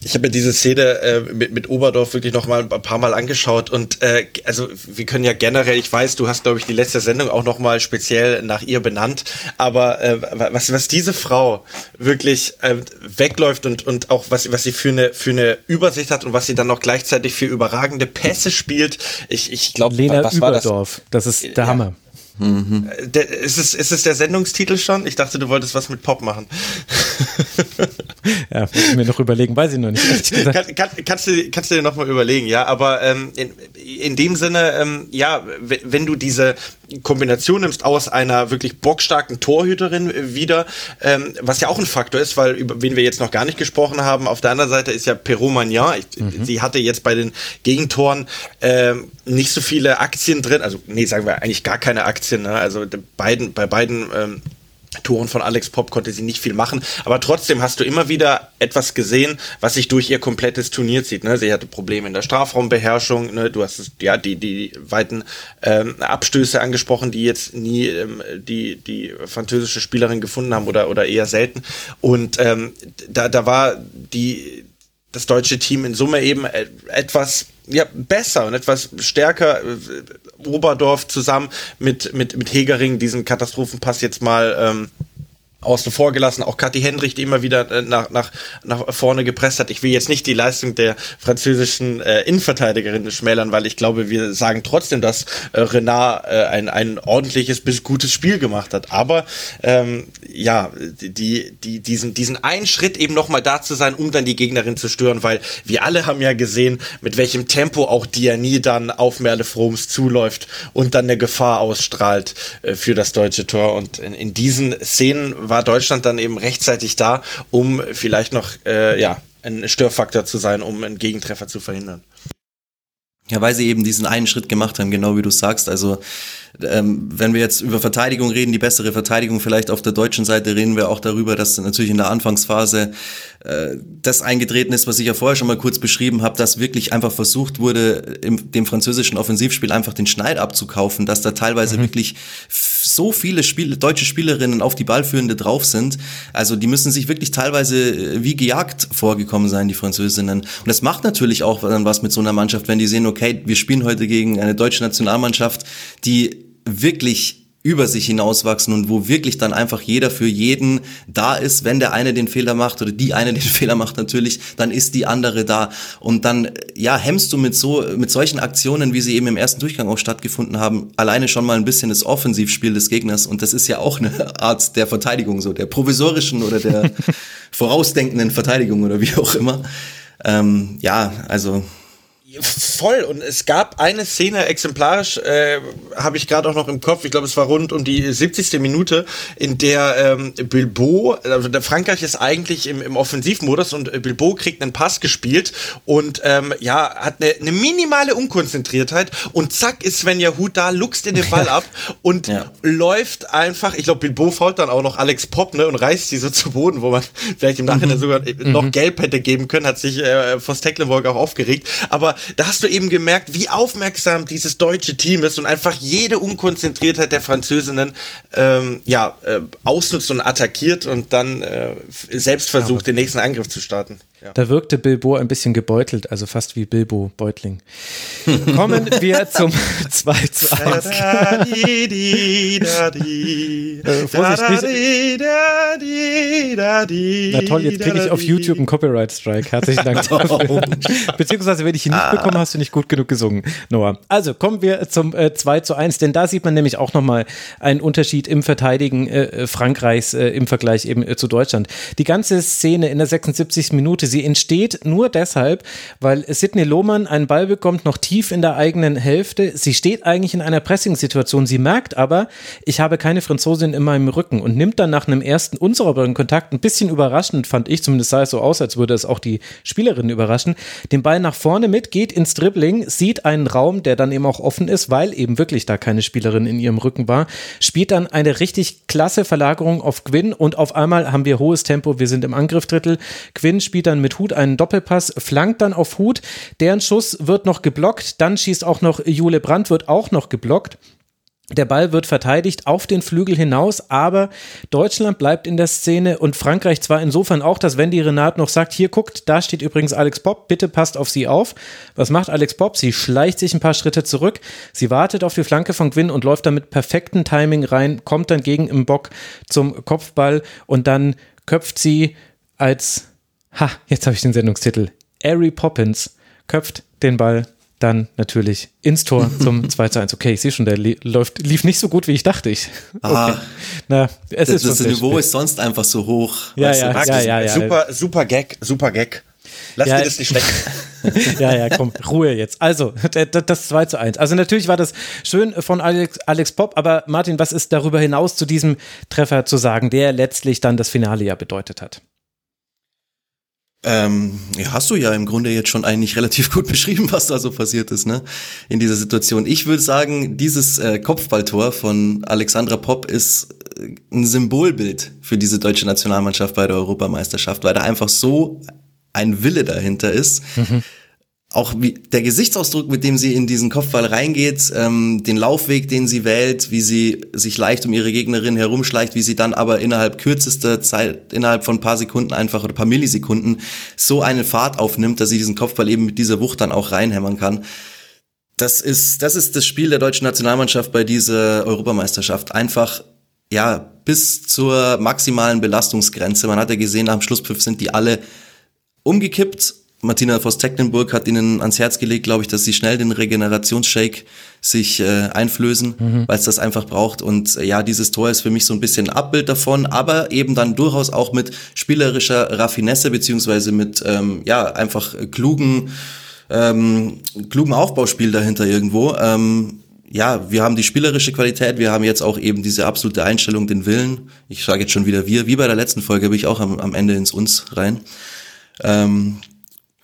ich habe mir diese Szene äh, mit, mit Oberdorf wirklich noch mal ein paar Mal angeschaut und äh, also wir können ja generell, ich weiß, du hast glaube ich die letzte Sendung auch noch mal speziell nach ihr benannt, aber äh, was was diese Frau wirklich äh, wegläuft und und auch was was sie für eine für eine Übersicht hat und was sie dann noch gleichzeitig für überragende Pässe spielt, ich ich glaube, was Überdorf, war das? Das ist der ja. Mhm. Der, ist, es, ist es der Sendungstitel schon? Ich dachte, du wolltest was mit Pop machen. [LAUGHS] [LAUGHS] ja, muss ich mir noch überlegen, weiß ich noch nicht. Kann, kann, kannst, du, kannst du dir noch mal überlegen, ja, aber ähm, in, in dem Sinne, ähm, ja, wenn du diese Kombination nimmst aus einer wirklich bockstarken Torhüterin wieder, ähm, was ja auch ein Faktor ist, weil über wen wir jetzt noch gar nicht gesprochen haben, auf der anderen Seite ist ja Perrault Magnan, mhm. sie hatte jetzt bei den Gegentoren ähm, nicht so viele Aktien drin, also nee, sagen wir eigentlich gar keine Aktien, ne? also beiden, bei beiden ähm, Toren von Alex Pop konnte sie nicht viel machen, aber trotzdem hast du immer wieder etwas gesehen, was sich durch ihr komplettes Turnier zieht. Ne? Sie hatte Probleme in der Strafraumbeherrschung, ne? du hast ja die die weiten ähm, Abstöße angesprochen, die jetzt nie ähm, die die französische Spielerin gefunden haben oder oder eher selten. Und ähm, da da war die das deutsche Team in Summe eben äh, etwas ja, besser und etwas stärker. Äh, Oberdorf zusammen mit, mit, mit Hegering diesen Katastrophenpass jetzt mal ähm, außen vor gelassen. Auch Kathi Hendrich, die immer wieder äh, nach, nach, nach vorne gepresst hat. Ich will jetzt nicht die Leistung der französischen äh, Innenverteidigerin schmälern, weil ich glaube, wir sagen trotzdem, dass äh, Renard äh, ein, ein ordentliches bis gutes Spiel gemacht hat. Aber ähm, ja, die, die, diesen, diesen einen Schritt eben nochmal da zu sein, um dann die Gegnerin zu stören, weil wir alle haben ja gesehen, mit welchem Tempo auch Diani dann auf Merle Froms zuläuft und dann eine Gefahr ausstrahlt äh, für das deutsche Tor. Und in, in diesen Szenen war war Deutschland dann eben rechtzeitig da, um vielleicht noch äh, ja, ein Störfaktor zu sein, um einen Gegentreffer zu verhindern. Ja, weil sie eben diesen einen Schritt gemacht haben, genau wie du sagst. Also ähm, wenn wir jetzt über Verteidigung reden, die bessere Verteidigung vielleicht auf der deutschen Seite, reden wir auch darüber, dass natürlich in der Anfangsphase äh, das eingetreten ist, was ich ja vorher schon mal kurz beschrieben habe, dass wirklich einfach versucht wurde, im dem französischen Offensivspiel einfach den Schneid abzukaufen, dass da teilweise mhm. wirklich so viele Spiel deutsche Spielerinnen auf die Ballführende drauf sind. Also die müssen sich wirklich teilweise äh, wie gejagt vorgekommen sein, die Französinnen. Und das macht natürlich auch dann was mit so einer Mannschaft, wenn die sehen, okay, wir spielen heute gegen eine deutsche Nationalmannschaft, die wirklich über sich hinauswachsen und wo wirklich dann einfach jeder für jeden da ist. Wenn der eine den Fehler macht oder die eine [LAUGHS] den Fehler macht natürlich, dann ist die andere da. Und dann, ja, hemmst du mit so, mit solchen Aktionen, wie sie eben im ersten Durchgang auch stattgefunden haben, alleine schon mal ein bisschen das Offensivspiel des Gegners. Und das ist ja auch eine [LAUGHS] Art der Verteidigung, so der provisorischen oder der [LAUGHS] vorausdenkenden Verteidigung oder wie auch immer. Ähm, ja, also Voll. Und es gab eine Szene exemplarisch, äh, habe ich gerade auch noch im Kopf, ich glaube, es war rund um die 70. Minute, in der ähm, Bilbo, also der Frankreich ist eigentlich im, im Offensivmodus und äh, Bilbo kriegt einen Pass gespielt und ähm, ja, hat eine, eine minimale Unkonzentriertheit und zack ist Svenja Hut da, luchst in den Ball ab und ja. läuft einfach, ich glaube, Bilbo fault dann auch noch Alex Pop, ne, und reißt sie so zu Boden, wo man vielleicht im Nachhinein mhm. sogar äh, noch mhm. gelb hätte geben können, hat sich äh, Vos Tecklenburg auch aufgeregt, aber da hast du eben gemerkt, wie aufmerksam dieses deutsche Team ist und einfach jede Unkonzentriertheit der Französinnen ähm, ja, äh, ausnutzt und attackiert und dann äh, selbst versucht, den nächsten Angriff zu starten. Ja. Da wirkte Bilbo ein bisschen gebeutelt, also fast wie Bilbo Beutling. [LAUGHS] Kommen wir zum 2 zu 1. Äh, Vorsicht, Na toll, jetzt kriege ich auf YouTube einen Copyright-Strike. Herzlichen Dank [LAUGHS] dafür. Beziehungsweise, wenn ich ihn nicht bekomme, hast du nicht gut genug gesungen, Noah. Also kommen wir zum äh, 2 zu 1, denn da sieht man nämlich auch nochmal einen Unterschied im Verteidigen äh, Frankreichs äh, im Vergleich eben äh, zu Deutschland. Die ganze Szene in der 76. Minute, sie entsteht nur deshalb, weil Sidney Lohmann einen Ball bekommt, noch tief in der eigenen Hälfte. Sie steht eigentlich in einer Pressing-Situation. Sie merkt aber, ich habe keine Franzosin in meinem Rücken und nimmt dann nach einem ersten unsauberen Kontakt, ein bisschen überraschend fand ich, zumindest sah es so aus, als würde es auch die Spielerin überraschen, den Ball nach vorne mit, geht ins Dribbling, sieht einen Raum, der dann eben auch offen ist, weil eben wirklich da keine Spielerin in ihrem Rücken war, spielt dann eine richtig klasse Verlagerung auf Quinn und auf einmal haben wir hohes Tempo, wir sind im Angriffdrittel. Quinn spielt dann mit Hut einen Doppelpass, flankt dann auf Hut, deren Schuss wird noch geblockt, dann schießt auch noch Jule Brandt, wird auch noch geblockt. Der Ball wird verteidigt auf den Flügel hinaus, aber Deutschland bleibt in der Szene und Frankreich zwar insofern auch, dass Wendy Renat noch sagt, hier guckt, da steht übrigens Alex Popp, bitte passt auf sie auf. Was macht Alex Popp? Sie schleicht sich ein paar Schritte zurück, sie wartet auf die Flanke von Gwyn und läuft dann mit perfektem Timing rein, kommt dann gegen im Bock zum Kopfball und dann köpft sie als, ha, jetzt habe ich den Sendungstitel, Harry Poppins köpft den Ball dann natürlich ins Tor [LAUGHS] zum 2 zu 1. Okay, ich sehe schon, der li läuft, lief nicht so gut, wie ich dachte. Ich. Okay. Ah, Na, es das, ist das Niveau sehr ist sonst einfach so hoch. Ja, weißt du? ja, ja, ja, ja. Super, super Gag, super Gag. Lass Ja. dir das nicht schlecht. [LAUGHS] ja, ja, komm, Ruhe jetzt. Also, das 2 zu 1. Also natürlich war das schön von Alex, Alex Popp, aber Martin, was ist darüber hinaus zu diesem Treffer zu sagen, der letztlich dann das Finale ja bedeutet hat? Ähm, ja, hast du ja im Grunde jetzt schon eigentlich relativ [LAUGHS] gut beschrieben, was da so passiert ist, ne? In dieser Situation. Ich würde sagen, dieses äh, Kopfballtor von Alexandra Popp ist äh, ein Symbolbild für diese deutsche Nationalmannschaft bei der Europameisterschaft, weil da einfach so ein Wille dahinter ist. Auch wie der Gesichtsausdruck, mit dem sie in diesen Kopfball reingeht, ähm, den Laufweg, den sie wählt, wie sie sich leicht um ihre Gegnerin herumschleicht, wie sie dann aber innerhalb kürzester Zeit, innerhalb von paar Sekunden einfach oder paar Millisekunden so eine Fahrt aufnimmt, dass sie diesen Kopfball eben mit dieser Wucht dann auch reinhämmern kann. Das ist, das ist das Spiel der deutschen Nationalmannschaft bei dieser Europameisterschaft. Einfach, ja, bis zur maximalen Belastungsgrenze. Man hat ja gesehen, nach dem Schlusspfiff sind die alle umgekippt. Martina Voss-Tecklenburg hat ihnen ans Herz gelegt, glaube ich, dass sie schnell den Regenerationsshake sich äh, einflößen, weil es das einfach braucht. Und äh, ja, dieses Tor ist für mich so ein bisschen ein Abbild davon, aber eben dann durchaus auch mit spielerischer Raffinesse beziehungsweise mit ähm, ja einfach klugen ähm, klugen Aufbauspiel dahinter irgendwo. Ähm, ja, wir haben die spielerische Qualität, wir haben jetzt auch eben diese absolute Einstellung, den Willen. Ich sage jetzt schon wieder wir, wie bei der letzten Folge bin ich auch am, am Ende ins Uns rein. Ähm,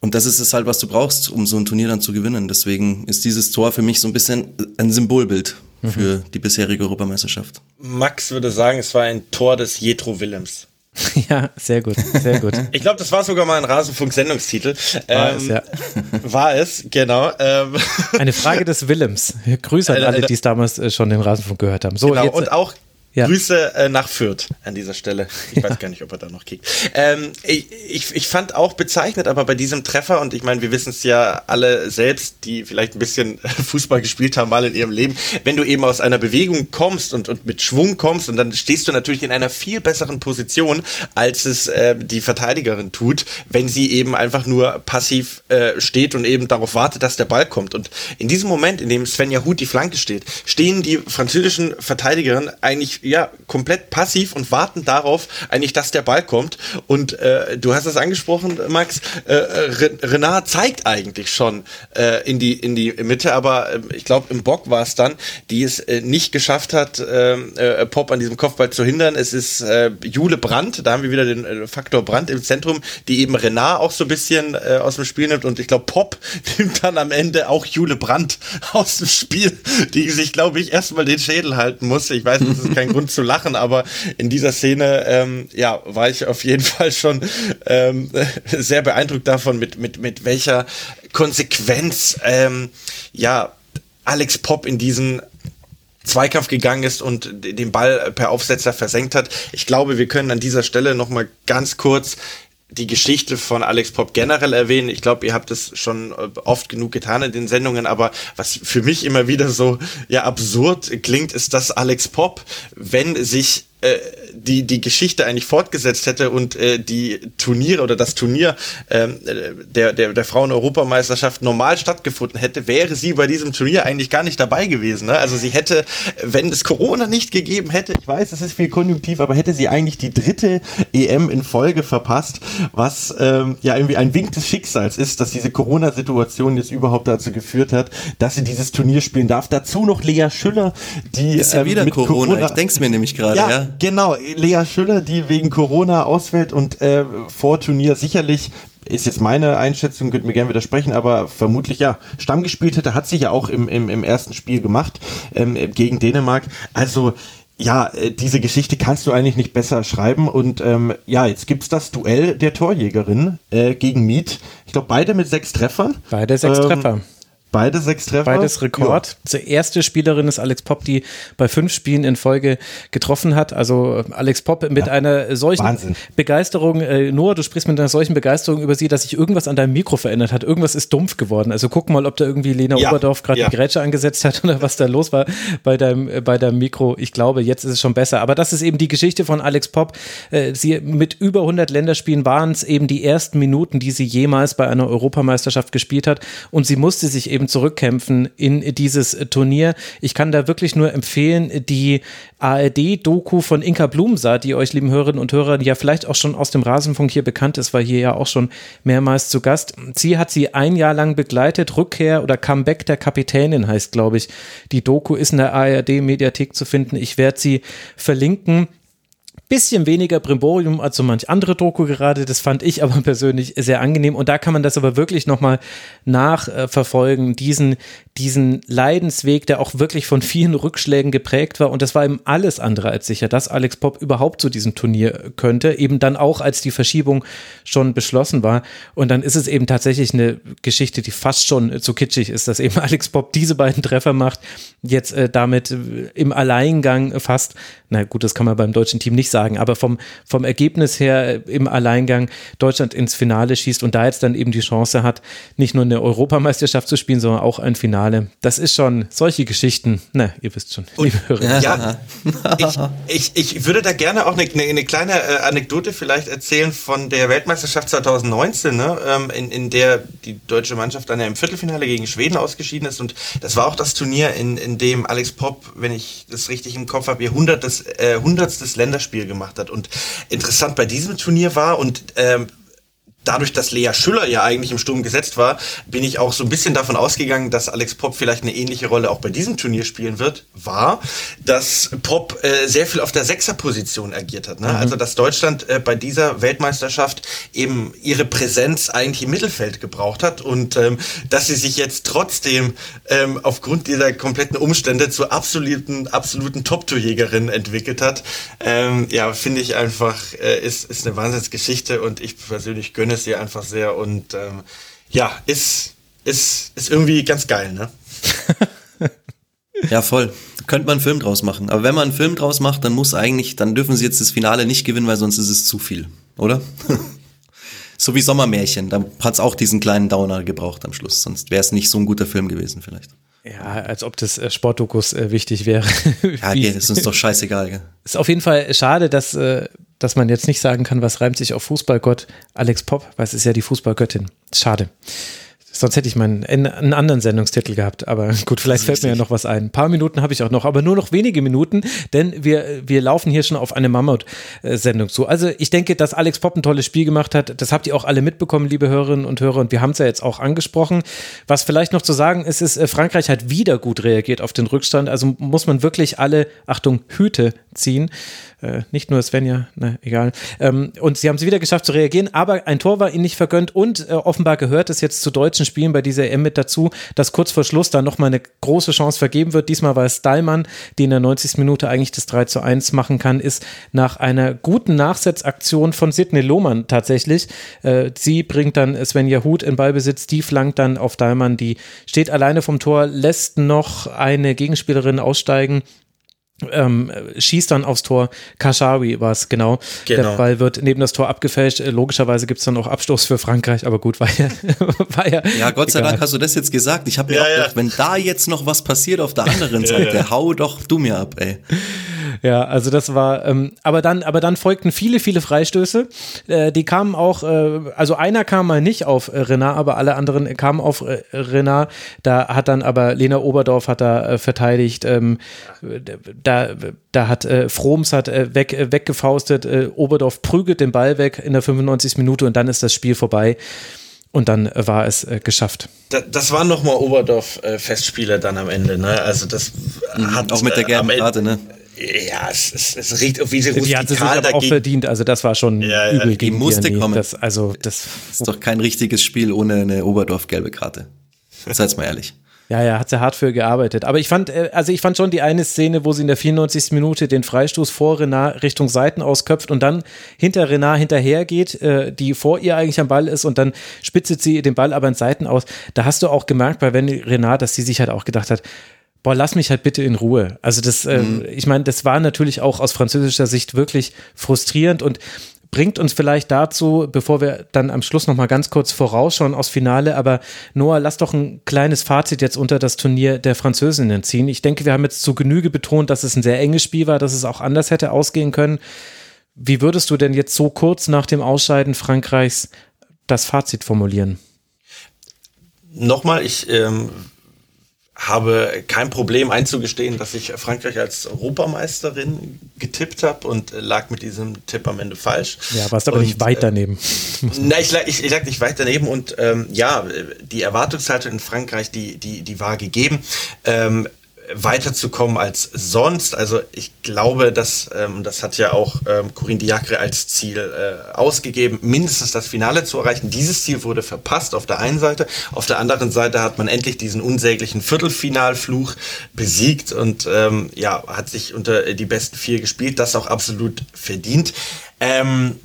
und das ist es halt, was du brauchst, um so ein Turnier dann zu gewinnen. Deswegen ist dieses Tor für mich so ein bisschen ein Symbolbild für die bisherige Europameisterschaft. Max würde sagen, es war ein Tor des Jethro Willems. [LAUGHS] ja, sehr gut, sehr gut. [LAUGHS] Ich glaube, das war sogar mal ein Rasenfunk-Sendungstitel. War Ähm, es, ja. [LAUGHS] War es, genau. Ähm, Eine Frage des Willems. Grüße an alle, die es damals äh, schon den Rasenfunk gehört haben. So, genau, jetzt, und auch Ja. Grüße äh, nach Fürth an dieser Stelle. Ich weiß gar nicht, ob er da noch kickt. Ähm, ich, ich, ich fand auch bezeichnet, aber bei diesem Treffer, und ich meine, wir wissen es ja alle selbst, die vielleicht ein bisschen [LAUGHS] Fußball gespielt haben, mal in ihrem Leben, wenn du eben aus einer Bewegung kommst und, und mit Schwung kommst, und dann stehst du natürlich in einer viel besseren Position, als es äh, die Verteidigerin tut, wenn sie eben einfach nur passiv äh, steht und eben darauf wartet, dass der Ball kommt. Und in diesem Moment, in dem Svenja Huth die Flanke steht, stehen die französischen Verteidigerinnen eigentlich ja komplett passiv und warten darauf, eigentlich, dass der Ball kommt. Und äh, du hast es angesprochen, Max. Äh, Re Renard zeigt eigentlich schon äh, in die in die Mitte, aber äh, ich glaube im Bock war es dann, die es äh, nicht geschafft hat, äh, äh, Pop an diesem Kopfball zu hindern. Es ist äh, Jule Brandt, da haben wir wieder den äh, Faktor Brandt im Zentrum, die eben Renard auch so ein bisschen äh, aus dem Spiel nimmt und ich glaube Pop [LAUGHS] nimmt dann am Ende auch Jule Brandt [LAUGHS] aus dem Spiel, die sich glaube ich erstmal den Schädel halten muss. Ich weiß, das ist kein Grund zu lachen, aber in dieser Szene ähm, ja war ich auf jeden Fall schon ähm, [LAUGHS] sehr beeindruckt davon, mit mit mit welcher Konsequenz ähm, ja Alex Pop in diesen Zweikampf gegangen ist und den Ball per Aufsetzer versenkt hat. Ich glaube, wir können an dieser Stelle noch mal ganz kurz die Geschichte von Alex Pop generell erwähnen. Ich glaube, ihr habt es schon äh, oft genug getan in den Sendungen, aber was für mich immer wieder so ja absurd klingt, ist, dass Alex Pop, wenn sich äh, die die Geschichte eigentlich fortgesetzt hätte und äh, die Turniere oder das Turnier ähm, der der der Frauen-Europameisterschaft normal stattgefunden hätte, wäre sie bei diesem Turnier eigentlich gar nicht dabei gewesen. Ne? Also sie hätte, wenn es Corona nicht gegeben hätte, ich weiß, das ist viel konjunktiv, aber hätte sie eigentlich die dritte EM in Folge verpasst, was ähm, ja irgendwie ein Wink des Schicksals ist, dass diese Corona-Situation jetzt überhaupt dazu geführt hat, dass sie dieses Turnier spielen darf. Dazu noch Lea Schüller, die ist ja ähm, wieder Corona. Corona. Ich denke es mir nämlich gerade. Ja, ja, genau. Lea Schüller, die wegen Corona ausfällt und äh, vor Turnier sicherlich ist jetzt meine Einschätzung, könnt mir gerne widersprechen, aber vermutlich ja, Stamm gespielt hätte, hat sie ja auch im, im, im ersten Spiel gemacht ähm, gegen Dänemark. Also ja, äh, diese Geschichte kannst du eigentlich nicht besser schreiben. Und ähm, ja, jetzt gibt's das Duell der Torjägerin äh, gegen Miet. Ich glaube, beide mit sechs Treffern. Beide sechs ähm, Treffer. Beide sechs Treffer. Beides Rekord. Ja. Die erste Spielerin ist Alex Popp, die bei fünf Spielen in Folge getroffen hat. Also Alex Popp mit ja. einer solchen Wahnsinn. Begeisterung. Äh, Noah, du sprichst mit einer solchen Begeisterung über sie, dass sich irgendwas an deinem Mikro verändert hat. Irgendwas ist dumpf geworden. Also guck mal, ob da irgendwie Lena ja. Oberdorf gerade die Grätsche angesetzt hat [LAUGHS] oder was da los war bei deinem, äh, bei deinem Mikro. Ich glaube, jetzt ist es schon besser. Aber das ist eben die Geschichte von Alex Popp. Äh, sie mit über 100 Länderspielen waren es eben die ersten Minuten, die sie jemals bei einer Europameisterschaft gespielt hat. Und sie musste sich eben zurückkämpfen in dieses Turnier. Ich kann da wirklich nur empfehlen, die ARD-Doku von Inka Blumsa, die euch, lieben Hörerinnen und Hörer, ja vielleicht auch schon aus dem Rasenfunk hier bekannt ist, war hier ja auch schon mehrmals zu Gast. Sie hat sie ein Jahr lang begleitet. Rückkehr oder Comeback der Kapitänin heißt, glaube ich. Die Doku ist in der ARD-Mediathek zu finden. Ich werde sie verlinken bisschen weniger Brimborium als so manch andere Doku gerade. Das fand ich aber [LAUGHS] persönlich sehr angenehm. Und da kann man das aber wirklich nochmal nachverfolgen, diesen, diesen Leidensweg, der auch wirklich von vielen Rückschlägen geprägt war. Und das war eben alles andere als sicher, dass Alex Pop überhaupt zu diesem Turnier könnte. Eben dann auch, als die Verschiebung schon beschlossen war. Und dann ist es eben tatsächlich eine Geschichte, die fast schon zu kitschig ist, dass eben [LAUGHS] Alex Pop diese beiden Treffer macht, jetzt äh, damit im Alleingang fast. Na gut, das kann man beim deutschen Team nicht sagen sagen, aber vom, vom Ergebnis her im Alleingang Deutschland ins Finale schießt und da jetzt dann eben die Chance hat, nicht nur eine Europameisterschaft zu spielen, sondern auch ein Finale. Das ist schon solche Geschichten, na, ihr wisst schon. Und, ja, ich, ich, ich würde da gerne auch eine, eine kleine äh, Anekdote vielleicht erzählen von der Weltmeisterschaft 2019, ne, ähm, in, in der die deutsche Mannschaft dann ja im Viertelfinale gegen Schweden ausgeschieden ist. Und das war auch das Turnier, in, in dem Alex Popp, wenn ich das richtig im Kopf habe, ihr hundertstes, äh, hundertstes Länderspiel gemacht hat. Und interessant bei diesem Turnier war und ähm, dadurch, dass Lea Schüller ja eigentlich im Sturm gesetzt war, bin ich auch so ein bisschen davon ausgegangen, dass Alex Pop vielleicht eine ähnliche Rolle auch bei diesem Turnier spielen wird, war, dass Pop äh, sehr viel auf der Sechserposition agiert hat. Ne? Mhm. Also, dass Deutschland äh, bei dieser Weltmeisterschaft eben ihre Präsenz eigentlich im Mittelfeld gebraucht hat und ähm, dass sie sich jetzt trotzdem ähm, aufgrund dieser kompletten Umstände zur absoluten, absoluten Top-Torjägerin entwickelt hat. Ähm, ja, finde ich einfach, äh, ist, ist eine Wahnsinnsgeschichte und ich persönlich gönne gönne es ihr einfach sehr und ähm, ja, ist, ist, ist irgendwie ganz geil, ne? [LAUGHS] ja, voll. Könnte man einen Film draus machen. Aber wenn man einen Film draus macht, dann muss eigentlich, dann dürfen sie jetzt das Finale nicht gewinnen, weil sonst ist es zu viel, oder? [LAUGHS] so wie Sommermärchen. Da hat es auch diesen kleinen Downer gebraucht am Schluss. Sonst wäre es nicht so ein guter Film gewesen, vielleicht. Ja, als ob das äh, Sportdokus äh, wichtig wäre. [LAUGHS] ja, das ist uns doch scheißegal. Gell? Ist auf jeden Fall schade, dass, äh, dass man jetzt nicht sagen kann, was reimt sich auf Fußballgott Alex Pop, weil es ist ja die Fußballgöttin. Schade. Sonst hätte ich meinen einen anderen Sendungstitel gehabt. Aber [LAUGHS] gut, vielleicht fällt mir ja noch was ein. Ein paar Minuten habe ich auch noch, aber nur noch wenige Minuten, denn wir, wir laufen hier schon auf eine Mammut-Sendung zu. Also ich denke, dass Alex Popp ein tolles Spiel gemacht hat. Das habt ihr auch alle mitbekommen, liebe Hörerinnen und Hörer. Und wir haben es ja jetzt auch angesprochen. Was vielleicht noch zu sagen ist, ist, äh, Frankreich hat wieder gut reagiert auf den Rückstand. Also muss man wirklich alle, Achtung, Hüte ziehen. Äh, nicht nur Svenja, na egal. Ähm, und sie haben es wieder geschafft zu reagieren, aber ein Tor war ihnen nicht vergönnt und äh, offenbar gehört es jetzt zu deutschen Spielen bei dieser EM mit dazu, dass kurz vor Schluss dann nochmal eine große Chance vergeben wird. Diesmal war es Dahlmann, die in der 90. Minute eigentlich das 3 zu 1 machen kann, ist nach einer guten Nachsetzaktion von Sidney Lohmann tatsächlich. Äh, sie bringt dann Svenja Huth in Ballbesitz, die flankt dann auf Dahlmann, die steht alleine vom Tor, lässt noch eine Gegenspielerin aussteigen ähm, schießt dann aufs Tor. Kashawi war es, genau. genau. Der Ball wird neben das Tor abgefälscht. Äh, logischerweise gibt es dann auch Abstoß für Frankreich, aber gut, war ja. [LAUGHS] war ja, ja, Gott sei egal. Dank hast du das jetzt gesagt. Ich habe mir ja, auch gedacht, ja. wenn da jetzt noch was passiert auf der [LAUGHS] anderen Seite, hau doch du mir ab, ey. Ja, also das war, ähm, aber dann, aber dann folgten viele, viele Freistöße. Äh, die kamen auch, äh, also einer kam mal nicht auf äh, Renard, aber alle anderen kamen auf äh, Renard. Da hat dann aber Lena Oberdorf hat da äh, verteidigt. Ähm, da, da hat äh, Froms hat äh, weg, äh, weggefaustet. Äh, Oberdorf prügelt den Ball weg in der 95. Minute und dann ist das Spiel vorbei. Und dann äh, war es äh, geschafft. Da, das waren nochmal Oberdorf-Festspiele dann am Ende, ne? Also das mhm, hat auch mit der gelben Karte, ne? ja, es, es, es riecht irgendwie so rustikal Die hat sich auch verdient, also das war schon ja, ja, übel gegen die musste kommen. Das, also, das, das ist doch kein richtiges Spiel ohne eine Oberdorf-gelbe Karte. Seid mal ehrlich. Ja, ja, hat sie hart für gearbeitet. Aber ich fand, äh, also ich fand schon die eine Szene, wo sie in der 94. Minute den Freistoß vor Renard Richtung Seiten ausköpft und dann hinter Renard hinterhergeht, äh, die vor ihr eigentlich am Ball ist und dann spitzet sie den Ball aber in Seiten aus. Da hast du auch gemerkt bei Wendy Renard, dass sie sich halt auch gedacht hat, boah, lass mich halt bitte in Ruhe. Also das, äh, mhm. ich meine, das war natürlich auch aus französischer Sicht wirklich frustrierend und bringt uns vielleicht dazu, bevor wir dann am Schluss noch mal ganz kurz vorausschauen aus Finale, aber Noah, lass doch ein kleines Fazit jetzt unter das Turnier der Französinnen ziehen. Ich denke, wir haben jetzt zu Genüge betont, dass es ein sehr enges Spiel war, dass es auch anders hätte ausgehen können. Wie würdest du denn jetzt so kurz nach dem Ausscheiden Frankreichs das Fazit formulieren? Nochmal, ich ähm, habe kein Problem einzugestehen, dass ich Frankreich als Europameisterin getippt habe und lag mit diesem Tipp am Ende falsch. Ja, warst aber und, nicht weit äh, daneben. [LAUGHS] Äh, nein, ich lag, ich, ich lag nicht weit daneben und ähm, ja, die Erwartungshaltung in Frankreich, die, die, die war gegeben. Ähm, weiterzukommen als sonst. Also ich glaube, dass, ähm, das hat ja auch ähm, Corinne Diacre als Ziel äh, ausgegeben, mindestens das Finale zu erreichen. Dieses Ziel wurde verpasst auf der einen Seite. Auf der anderen Seite hat man endlich diesen unsäglichen Viertelfinalfluch besiegt und ähm, ja, hat sich unter die besten vier gespielt. Das auch absolut verdient. Ähm,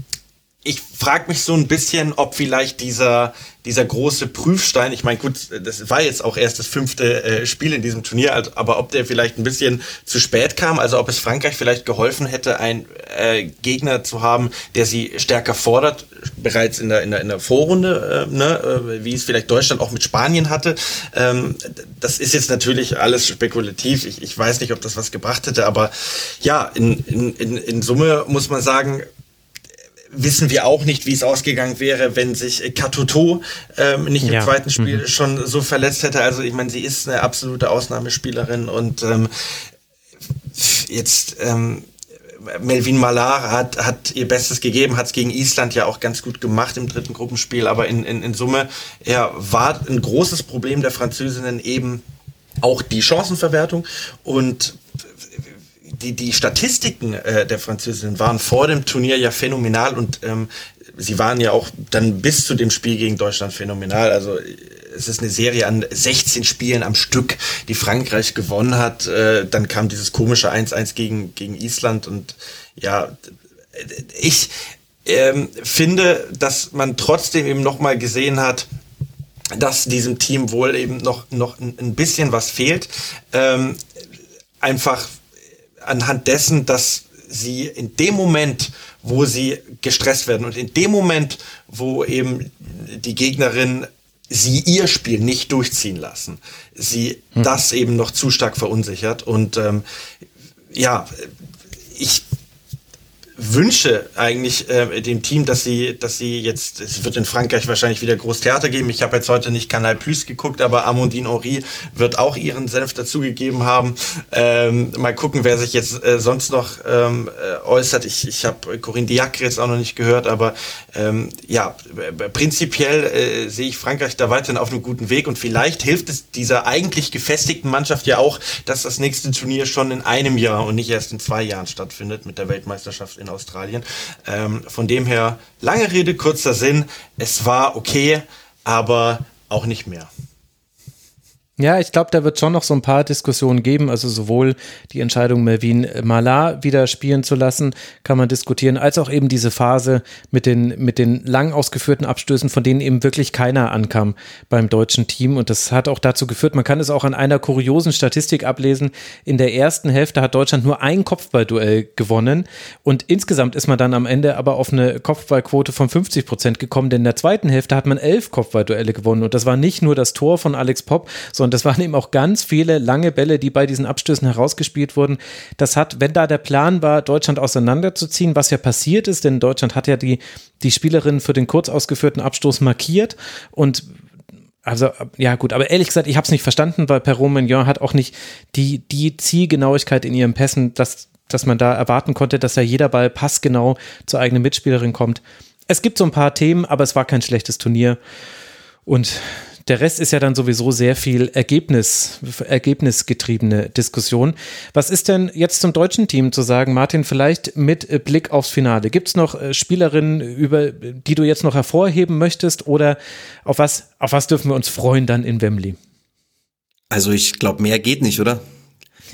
ich frage mich so ein bisschen, ob vielleicht dieser, dieser große Prüfstein, ich meine, gut, das war jetzt auch erst das fünfte äh, Spiel in diesem Turnier, also, aber ob der vielleicht ein bisschen zu spät kam, also ob es Frankreich vielleicht geholfen hätte, einen äh, Gegner zu haben, der sie stärker fordert, bereits in der, in der, in der Vorrunde, äh, ne, äh, wie es vielleicht Deutschland auch mit Spanien hatte. Ähm, das ist jetzt natürlich alles spekulativ. Ich, ich weiß nicht, ob das was gebracht hätte, aber ja, in, in, in, in Summe muss man sagen, wissen wir auch nicht, wie es ausgegangen wäre, wenn sich Katoto ähm, nicht ja. im zweiten Spiel mhm. schon so verletzt hätte. Also ich meine, sie ist eine absolute Ausnahmespielerin und ähm, jetzt ähm, Melvin Malar hat, hat ihr Bestes gegeben, hat es gegen Island ja auch ganz gut gemacht im dritten Gruppenspiel, aber in, in, in Summe ja, war ein großes Problem der Französinnen eben auch die Chancenverwertung und die, die Statistiken äh, der Französinnen waren vor dem Turnier ja phänomenal und ähm, sie waren ja auch dann bis zu dem Spiel gegen Deutschland phänomenal. Also es ist eine Serie an 16 Spielen am Stück, die Frankreich gewonnen hat. Äh, dann kam dieses komische 1-1 gegen, gegen Island und ja, ich ähm, finde, dass man trotzdem eben nochmal gesehen hat, dass diesem Team wohl eben noch, noch ein bisschen was fehlt. Ähm, einfach anhand dessen, dass sie in dem Moment, wo sie gestresst werden und in dem Moment, wo eben die Gegnerin sie ihr Spiel nicht durchziehen lassen, sie hm. das eben noch zu stark verunsichert. Und ähm, ja, ich wünsche eigentlich äh, dem Team, dass sie, dass sie jetzt, es wird in Frankreich wahrscheinlich wieder groß Theater geben. Ich habe jetzt heute nicht Canal Plus geguckt, aber Amandine Henry wird auch ihren Senf dazugegeben haben. Ähm, mal gucken, wer sich jetzt äh, sonst noch ähm, äh, äußert. Ich, ich habe Corinne Diacre jetzt auch noch nicht gehört, aber ähm, ja, prinzipiell äh, sehe ich Frankreich da weiterhin auf einem guten Weg und vielleicht hilft es dieser eigentlich gefestigten Mannschaft ja auch, dass das nächste Turnier schon in einem Jahr und nicht erst in zwei Jahren stattfindet mit der Weltmeisterschaft in Australien. Ähm, von dem her, lange Rede, kurzer Sinn. Es war okay, aber auch nicht mehr. Ja, ich glaube, da wird schon noch so ein paar Diskussionen geben. Also sowohl die Entscheidung, Melvin Malar wieder spielen zu lassen, kann man diskutieren, als auch eben diese Phase mit den, mit den lang ausgeführten Abstößen, von denen eben wirklich keiner ankam beim deutschen Team. Und das hat auch dazu geführt, man kann es auch an einer kuriosen Statistik ablesen. In der ersten Hälfte hat Deutschland nur ein Kopfballduell gewonnen. Und insgesamt ist man dann am Ende aber auf eine Kopfballquote von 50 Prozent gekommen. Denn in der zweiten Hälfte hat man elf Kopfballduelle gewonnen. Und das war nicht nur das Tor von Alex Popp, sondern und das waren eben auch ganz viele lange Bälle, die bei diesen Abstößen herausgespielt wurden. Das hat, wenn da der Plan war, Deutschland auseinanderzuziehen, was ja passiert ist, denn Deutschland hat ja die, die Spielerin für den kurz ausgeführten Abstoß markiert und also, ja gut, aber ehrlich gesagt, ich habe es nicht verstanden, weil Perron Mignon hat auch nicht die, die Zielgenauigkeit in ihren Pässen, dass, dass man da erwarten konnte, dass ja jeder Ball passgenau zur eigenen Mitspielerin kommt. Es gibt so ein paar Themen, aber es war kein schlechtes Turnier. Und der Rest ist ja dann sowieso sehr viel Ergebnis, ergebnisgetriebene Diskussion. Was ist denn jetzt zum deutschen Team zu sagen, Martin, vielleicht mit Blick aufs Finale? Gibt es noch äh, Spielerinnen, über die du jetzt noch hervorheben möchtest oder auf was, auf was dürfen wir uns freuen dann in Wembley? Also ich glaube, mehr geht nicht, oder?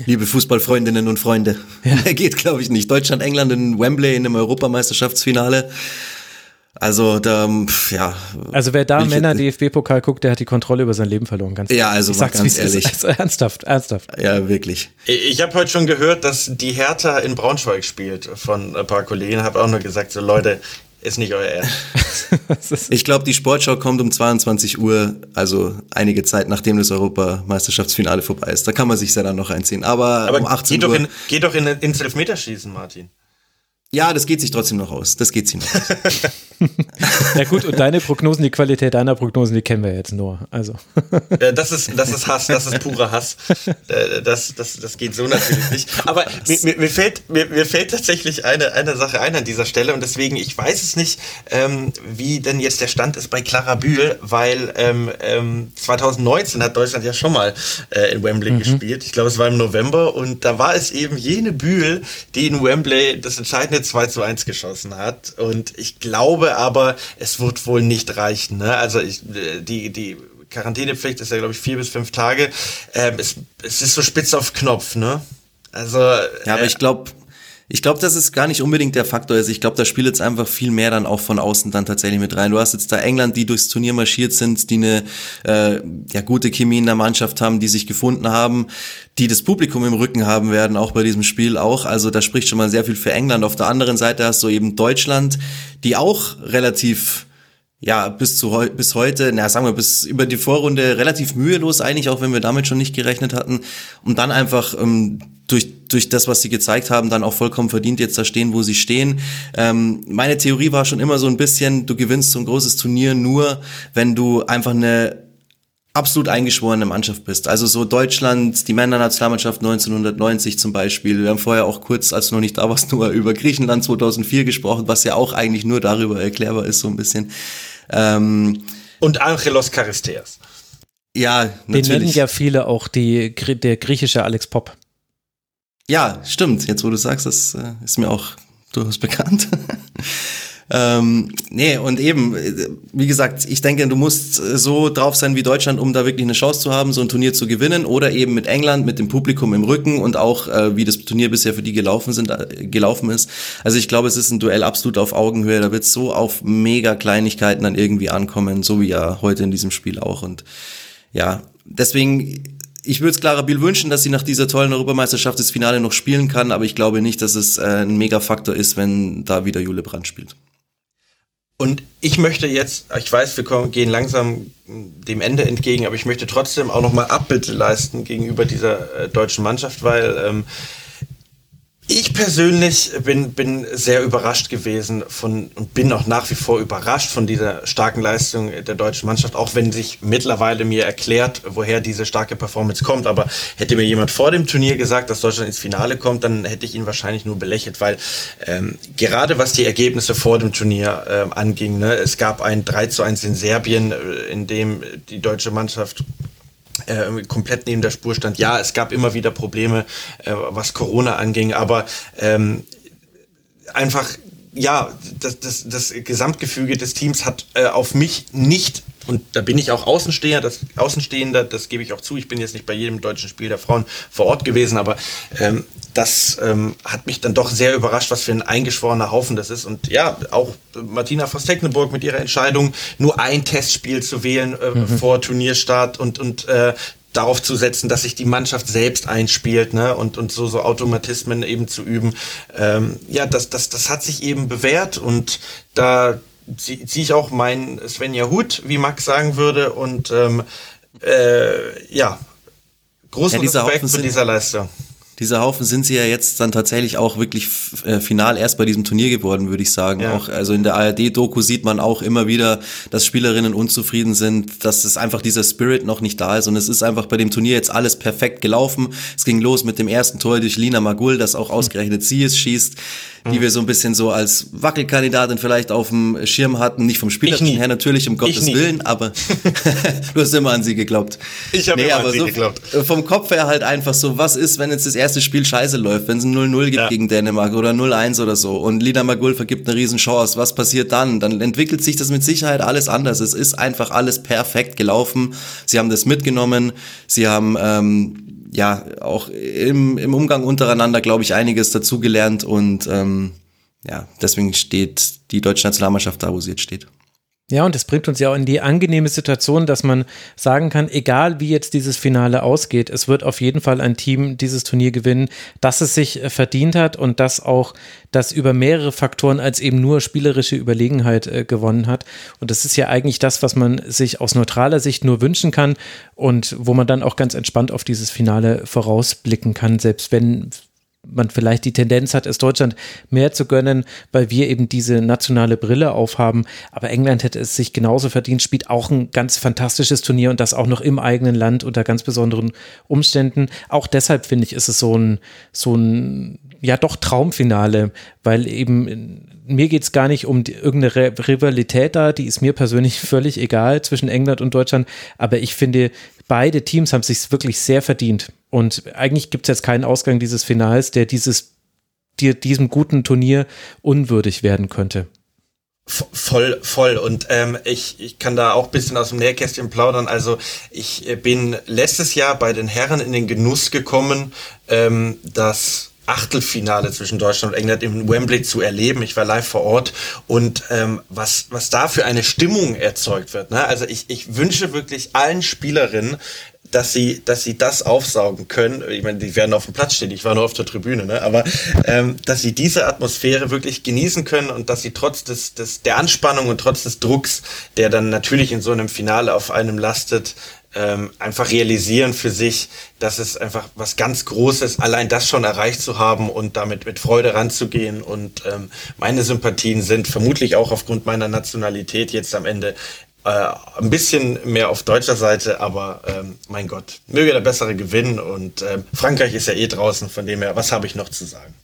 Liebe Fußballfreundinnen und Freunde, ja. [LAUGHS] mehr geht, glaube ich, nicht. Deutschland, England in Wembley in einem Europameisterschaftsfinale. Also da, ja. Also wer da Männer DFB-Pokal guckt, der hat die Kontrolle über sein Leben verloren. Ganz ja, also ich sag's ganz ehrlich. Also, ernsthaft, ernsthaft. Ja, wirklich. Ich habe heute schon gehört, dass die Hertha in Braunschweig spielt von ein paar Kollegen. Habe auch nur gesagt, so Leute, ist nicht euer Ernst. [LAUGHS] ich glaube, die Sportschau kommt um 22 Uhr, also einige Zeit nachdem das Europameisterschaftsfinale vorbei ist. Da kann man sich ja dann noch einziehen. Aber, Aber um 18 geh Uhr. Doch in, geh doch in, ins Elfmeterschießen, Martin. Ja, das geht sich trotzdem noch aus. Das geht sich noch aus. [LAUGHS] ja gut, und deine Prognosen, die Qualität deiner Prognosen, die kennen wir jetzt nur. Also. das, ist, das ist Hass, das ist purer Hass. Äh, das, das, das geht so natürlich nicht. Aber mir, mir, fällt, mir, mir fällt tatsächlich eine, eine Sache ein an dieser Stelle und deswegen, ich weiß es nicht, ähm, wie denn jetzt der Stand ist bei Clara Bühl, weil ähm, ähm, 2019 hat Deutschland ja schon mal äh, in Wembley mhm. gespielt. Ich glaube, es war im November und da war es eben jene Bühl, die in Wembley das entscheidende 2 zu 1 geschossen hat. Und ich glaube aber, es wird wohl nicht reichen. Ne? Also ich, die, die Quarantänepflicht ist ja, glaube ich, vier bis fünf Tage. Ähm, es, es ist so spitz auf Knopf, ne? Also. Ja, aber äh, ich glaube, ich glaube, das ist gar nicht unbedingt der Faktor. Also ich glaube, da spielt jetzt einfach viel mehr dann auch von außen dann tatsächlich mit rein. Du hast jetzt da England, die durchs Turnier marschiert sind, die eine äh, ja, gute Chemie in der Mannschaft haben, die sich gefunden haben, die das Publikum im Rücken haben werden, auch bei diesem Spiel auch. Also da spricht schon mal sehr viel für England. Auf der anderen Seite hast du eben Deutschland, die auch relativ ja, bis zu heu bis heute, na sagen wir bis über die Vorrunde relativ mühelos eigentlich, auch wenn wir damit schon nicht gerechnet hatten. Und dann einfach ähm, durch, durch das, was sie gezeigt haben, dann auch vollkommen verdient jetzt da stehen, wo sie stehen. Ähm, meine Theorie war schon immer so ein bisschen, du gewinnst so ein großes Turnier nur, wenn du einfach eine absolut eingeschworene Mannschaft bist. Also so Deutschland, die Männernationalmannschaft 1990 zum Beispiel. Wir haben vorher auch kurz, als du noch nicht da warst, [LAUGHS] nur über Griechenland 2004 gesprochen, was ja auch eigentlich nur darüber erklärbar ist so ein bisschen. Ähm, und Angelos Charisteas. Ja, natürlich. Den nennen ja viele auch die, der griechische Alex Pop. Ja, stimmt. Jetzt, wo du sagst, das äh, ist mir auch durchaus bekannt. [LAUGHS] ähm, nee, und eben, äh, wie gesagt, ich denke, du musst äh, so drauf sein wie Deutschland, um da wirklich eine Chance zu haben, so ein Turnier zu gewinnen. Oder eben mit England, mit dem Publikum im Rücken und auch, äh, wie das Turnier bisher für die gelaufen, sind, äh, gelaufen ist. Also ich glaube, es ist ein Duell absolut auf Augenhöhe. Da wird so auf mega Kleinigkeiten dann irgendwie ankommen, so wie ja heute in diesem Spiel auch. Und ja, deswegen ich würde es Clara Biel wünschen, dass sie nach dieser tollen Europameisterschaft das Finale noch spielen kann, aber ich glaube nicht, dass es äh, ein Mega-Faktor ist, wenn da wieder Jule Brandt spielt. Und ich möchte jetzt, ich weiß, wir kommen, gehen langsam dem Ende entgegen, aber ich möchte trotzdem auch nochmal Abbitte leisten gegenüber dieser äh, deutschen Mannschaft, weil ähm, ich persönlich bin, bin sehr überrascht gewesen von und bin auch nach wie vor überrascht von dieser starken Leistung der deutschen Mannschaft, auch wenn sich mittlerweile mir erklärt, woher diese starke Performance kommt. Aber hätte mir jemand vor dem Turnier gesagt, dass Deutschland ins Finale kommt, dann hätte ich ihn wahrscheinlich nur belächelt, weil ähm, gerade was die Ergebnisse vor dem Turnier ähm, anging, ne, es gab ein 3 zu 1 in Serbien, äh, in dem die deutsche Mannschaft äh, komplett neben der Spur stand. Ja, es gab immer wieder Probleme, äh, was Corona anging, aber ähm, einfach ja, das, das, das Gesamtgefüge des Teams hat äh, auf mich nicht und da bin ich auch Außenstehender, das, Außenstehender, das gebe ich auch zu. Ich bin jetzt nicht bei jedem deutschen Spiel der Frauen vor Ort gewesen, aber ähm, das ähm, hat mich dann doch sehr überrascht, was für ein eingeschworener Haufen das ist. Und ja, auch Martina Voss-Tecklenburg mit ihrer Entscheidung, nur ein Testspiel zu wählen äh, mhm. vor Turnierstart und, und äh, darauf zu setzen, dass sich die Mannschaft selbst einspielt ne? und, und so, so Automatismen eben zu üben. Ähm, ja, das, das, das hat sich eben bewährt und da ziehe zieh ich auch meinen Svenja Hut, wie Max sagen würde. Und ähm, äh, ja, großen ja, Respekt für dieser Leistung dieser Haufen sind sie ja jetzt dann tatsächlich auch wirklich äh, final erst bei diesem Turnier geworden, würde ich sagen. Ja. Auch, also in der ARD-Doku sieht man auch immer wieder, dass Spielerinnen unzufrieden sind, dass es einfach dieser Spirit noch nicht da ist. Und es ist einfach bei dem Turnier jetzt alles perfekt gelaufen. Es ging los mit dem ersten Tor durch Lina Magul, das auch ausgerechnet sie es schießt die wir so ein bisschen so als Wackelkandidatin vielleicht auf dem Schirm hatten. Nicht vom Spielerischen her natürlich, um Gottes Willen, aber [LAUGHS] [LAUGHS] du hast immer an sie geglaubt. Ich habe nee, immer an sie so geglaubt. Vom Kopf her halt einfach so, was ist, wenn jetzt das erste Spiel scheiße läuft, wenn es ein 0-0 gibt ja. gegen Dänemark oder 0-1 oder so und Lina Magul vergibt eine Riesenchance, was passiert dann? Dann entwickelt sich das mit Sicherheit alles anders. Es ist einfach alles perfekt gelaufen. Sie haben das mitgenommen, sie haben ähm, ja auch im, im Umgang untereinander, glaube ich, einiges dazugelernt und ähm, ja, deswegen steht die deutsche Nationalmannschaft da, wo sie jetzt steht. Ja, und das bringt uns ja auch in die angenehme Situation, dass man sagen kann, egal wie jetzt dieses Finale ausgeht, es wird auf jeden Fall ein Team dieses Turnier gewinnen, das es sich äh, verdient hat und das auch das über mehrere Faktoren als eben nur spielerische Überlegenheit äh, gewonnen hat. Und das ist ja eigentlich das, was man sich aus neutraler Sicht nur wünschen kann und wo man dann auch ganz entspannt auf dieses Finale vorausblicken kann, selbst wenn man vielleicht die Tendenz hat, es Deutschland mehr zu gönnen, weil wir eben diese nationale Brille aufhaben. Aber England hätte es sich genauso verdient, spielt auch ein ganz fantastisches Turnier und das auch noch im eigenen Land unter ganz besonderen Umständen. Auch deshalb finde ich, ist es so ein, so ein, ja doch Traumfinale, weil eben mir geht es gar nicht um die, irgendeine Rivalität da, die ist mir persönlich völlig egal zwischen England und Deutschland, aber ich finde, beide Teams haben sich wirklich sehr verdient. Und eigentlich gibt es jetzt keinen Ausgang dieses Finals, der dieses, die, diesem guten Turnier unwürdig werden könnte. Voll, voll. Und ähm, ich, ich kann da auch bisschen aus dem Nähkästchen plaudern. Also ich äh, bin letztes Jahr bei den Herren in den Genuss gekommen, ähm, dass Achtelfinale zwischen Deutschland und England im Wembley zu erleben. Ich war live vor Ort und ähm, was, was da für eine Stimmung erzeugt wird. Ne? Also ich, ich wünsche wirklich allen Spielerinnen, dass sie, dass sie das aufsaugen können. Ich meine, die werden auf dem Platz stehen, ich war nur auf der Tribüne, ne? aber ähm, dass sie diese Atmosphäre wirklich genießen können und dass sie trotz des, des, der Anspannung und trotz des Drucks, der dann natürlich in so einem Finale auf einem lastet, ähm, einfach realisieren für sich, dass es einfach was ganz Großes, allein das schon erreicht zu haben und damit mit Freude ranzugehen. Und ähm, meine Sympathien sind vermutlich auch aufgrund meiner Nationalität jetzt am Ende äh, ein bisschen mehr auf deutscher Seite, aber ähm, mein Gott, möge der bessere gewinnen und ähm, Frankreich ist ja eh draußen, von dem her, was habe ich noch zu sagen?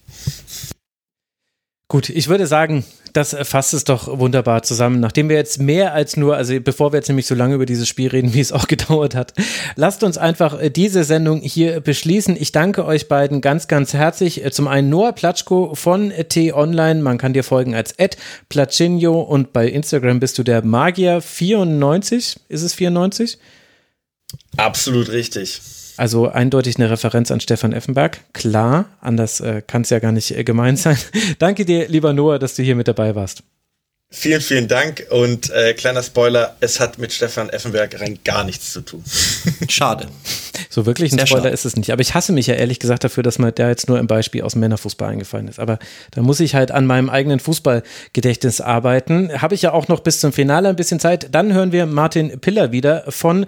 Gut, ich würde sagen, das fasst es doch wunderbar zusammen. Nachdem wir jetzt mehr als nur, also bevor wir jetzt nämlich so lange über dieses Spiel reden, [LAUGHS] wie es auch gedauert hat, lasst uns einfach äh, diese Sendung hier beschließen. Ich danke euch beiden ganz, ganz herzlich. Äh, zum einen Noah Platschko von T-Online. Man kann dir folgen als Ed Platschinho und bei Instagram bist du der Magier94. Ist es 94? Absolut richtig. Also eindeutig eine Referenz an Stefan Effenberg. Klar, anders äh, kann es ja gar nicht äh, gemeint sein. [LAUGHS] Danke dir, lieber Noah, dass du hier mit dabei warst. Vielen, vielen Dank und äh, kleiner Spoiler, es hat mit Stefan Effenberg rein gar nichts zu tun. [LAUGHS] Schade. So wirklich ein Sehr Spoiler schade. ist es nicht. Aber ich hasse mich ja ehrlich gesagt dafür, dass mir der jetzt nur im Beispiel aus dem Männerfußball eingefallen ist. Aber da muss ich halt an meinem eigenen Fußballgedächtnis arbeiten. Habe ich ja auch noch bis zum Finale ein bisschen Zeit. Dann hören wir Martin Piller wieder von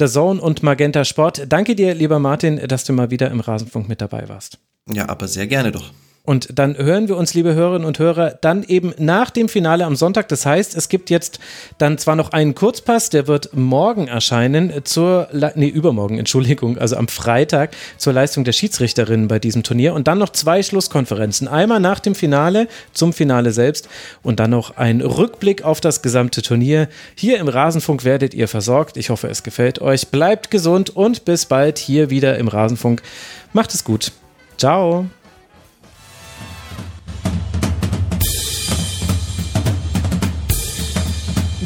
The Zone und Magenta Sport. Danke dir, lieber Martin, dass du mal wieder im Rasenfunk mit dabei warst. Ja, aber sehr gerne doch. Und dann hören wir uns, liebe Hörerinnen und Hörer, dann eben nach dem Finale am Sonntag. Das heißt, es gibt jetzt dann zwar noch einen Kurzpass, der wird morgen erscheinen, zur, nee, übermorgen, Entschuldigung, also am Freitag zur Leistung der Schiedsrichterinnen bei diesem Turnier. Und dann noch zwei Schlusskonferenzen. Einmal nach dem Finale, zum Finale selbst und dann noch ein Rückblick auf das gesamte Turnier. Hier im Rasenfunk werdet ihr versorgt. Ich hoffe, es gefällt euch. Bleibt gesund und bis bald hier wieder im Rasenfunk. Macht es gut. Ciao.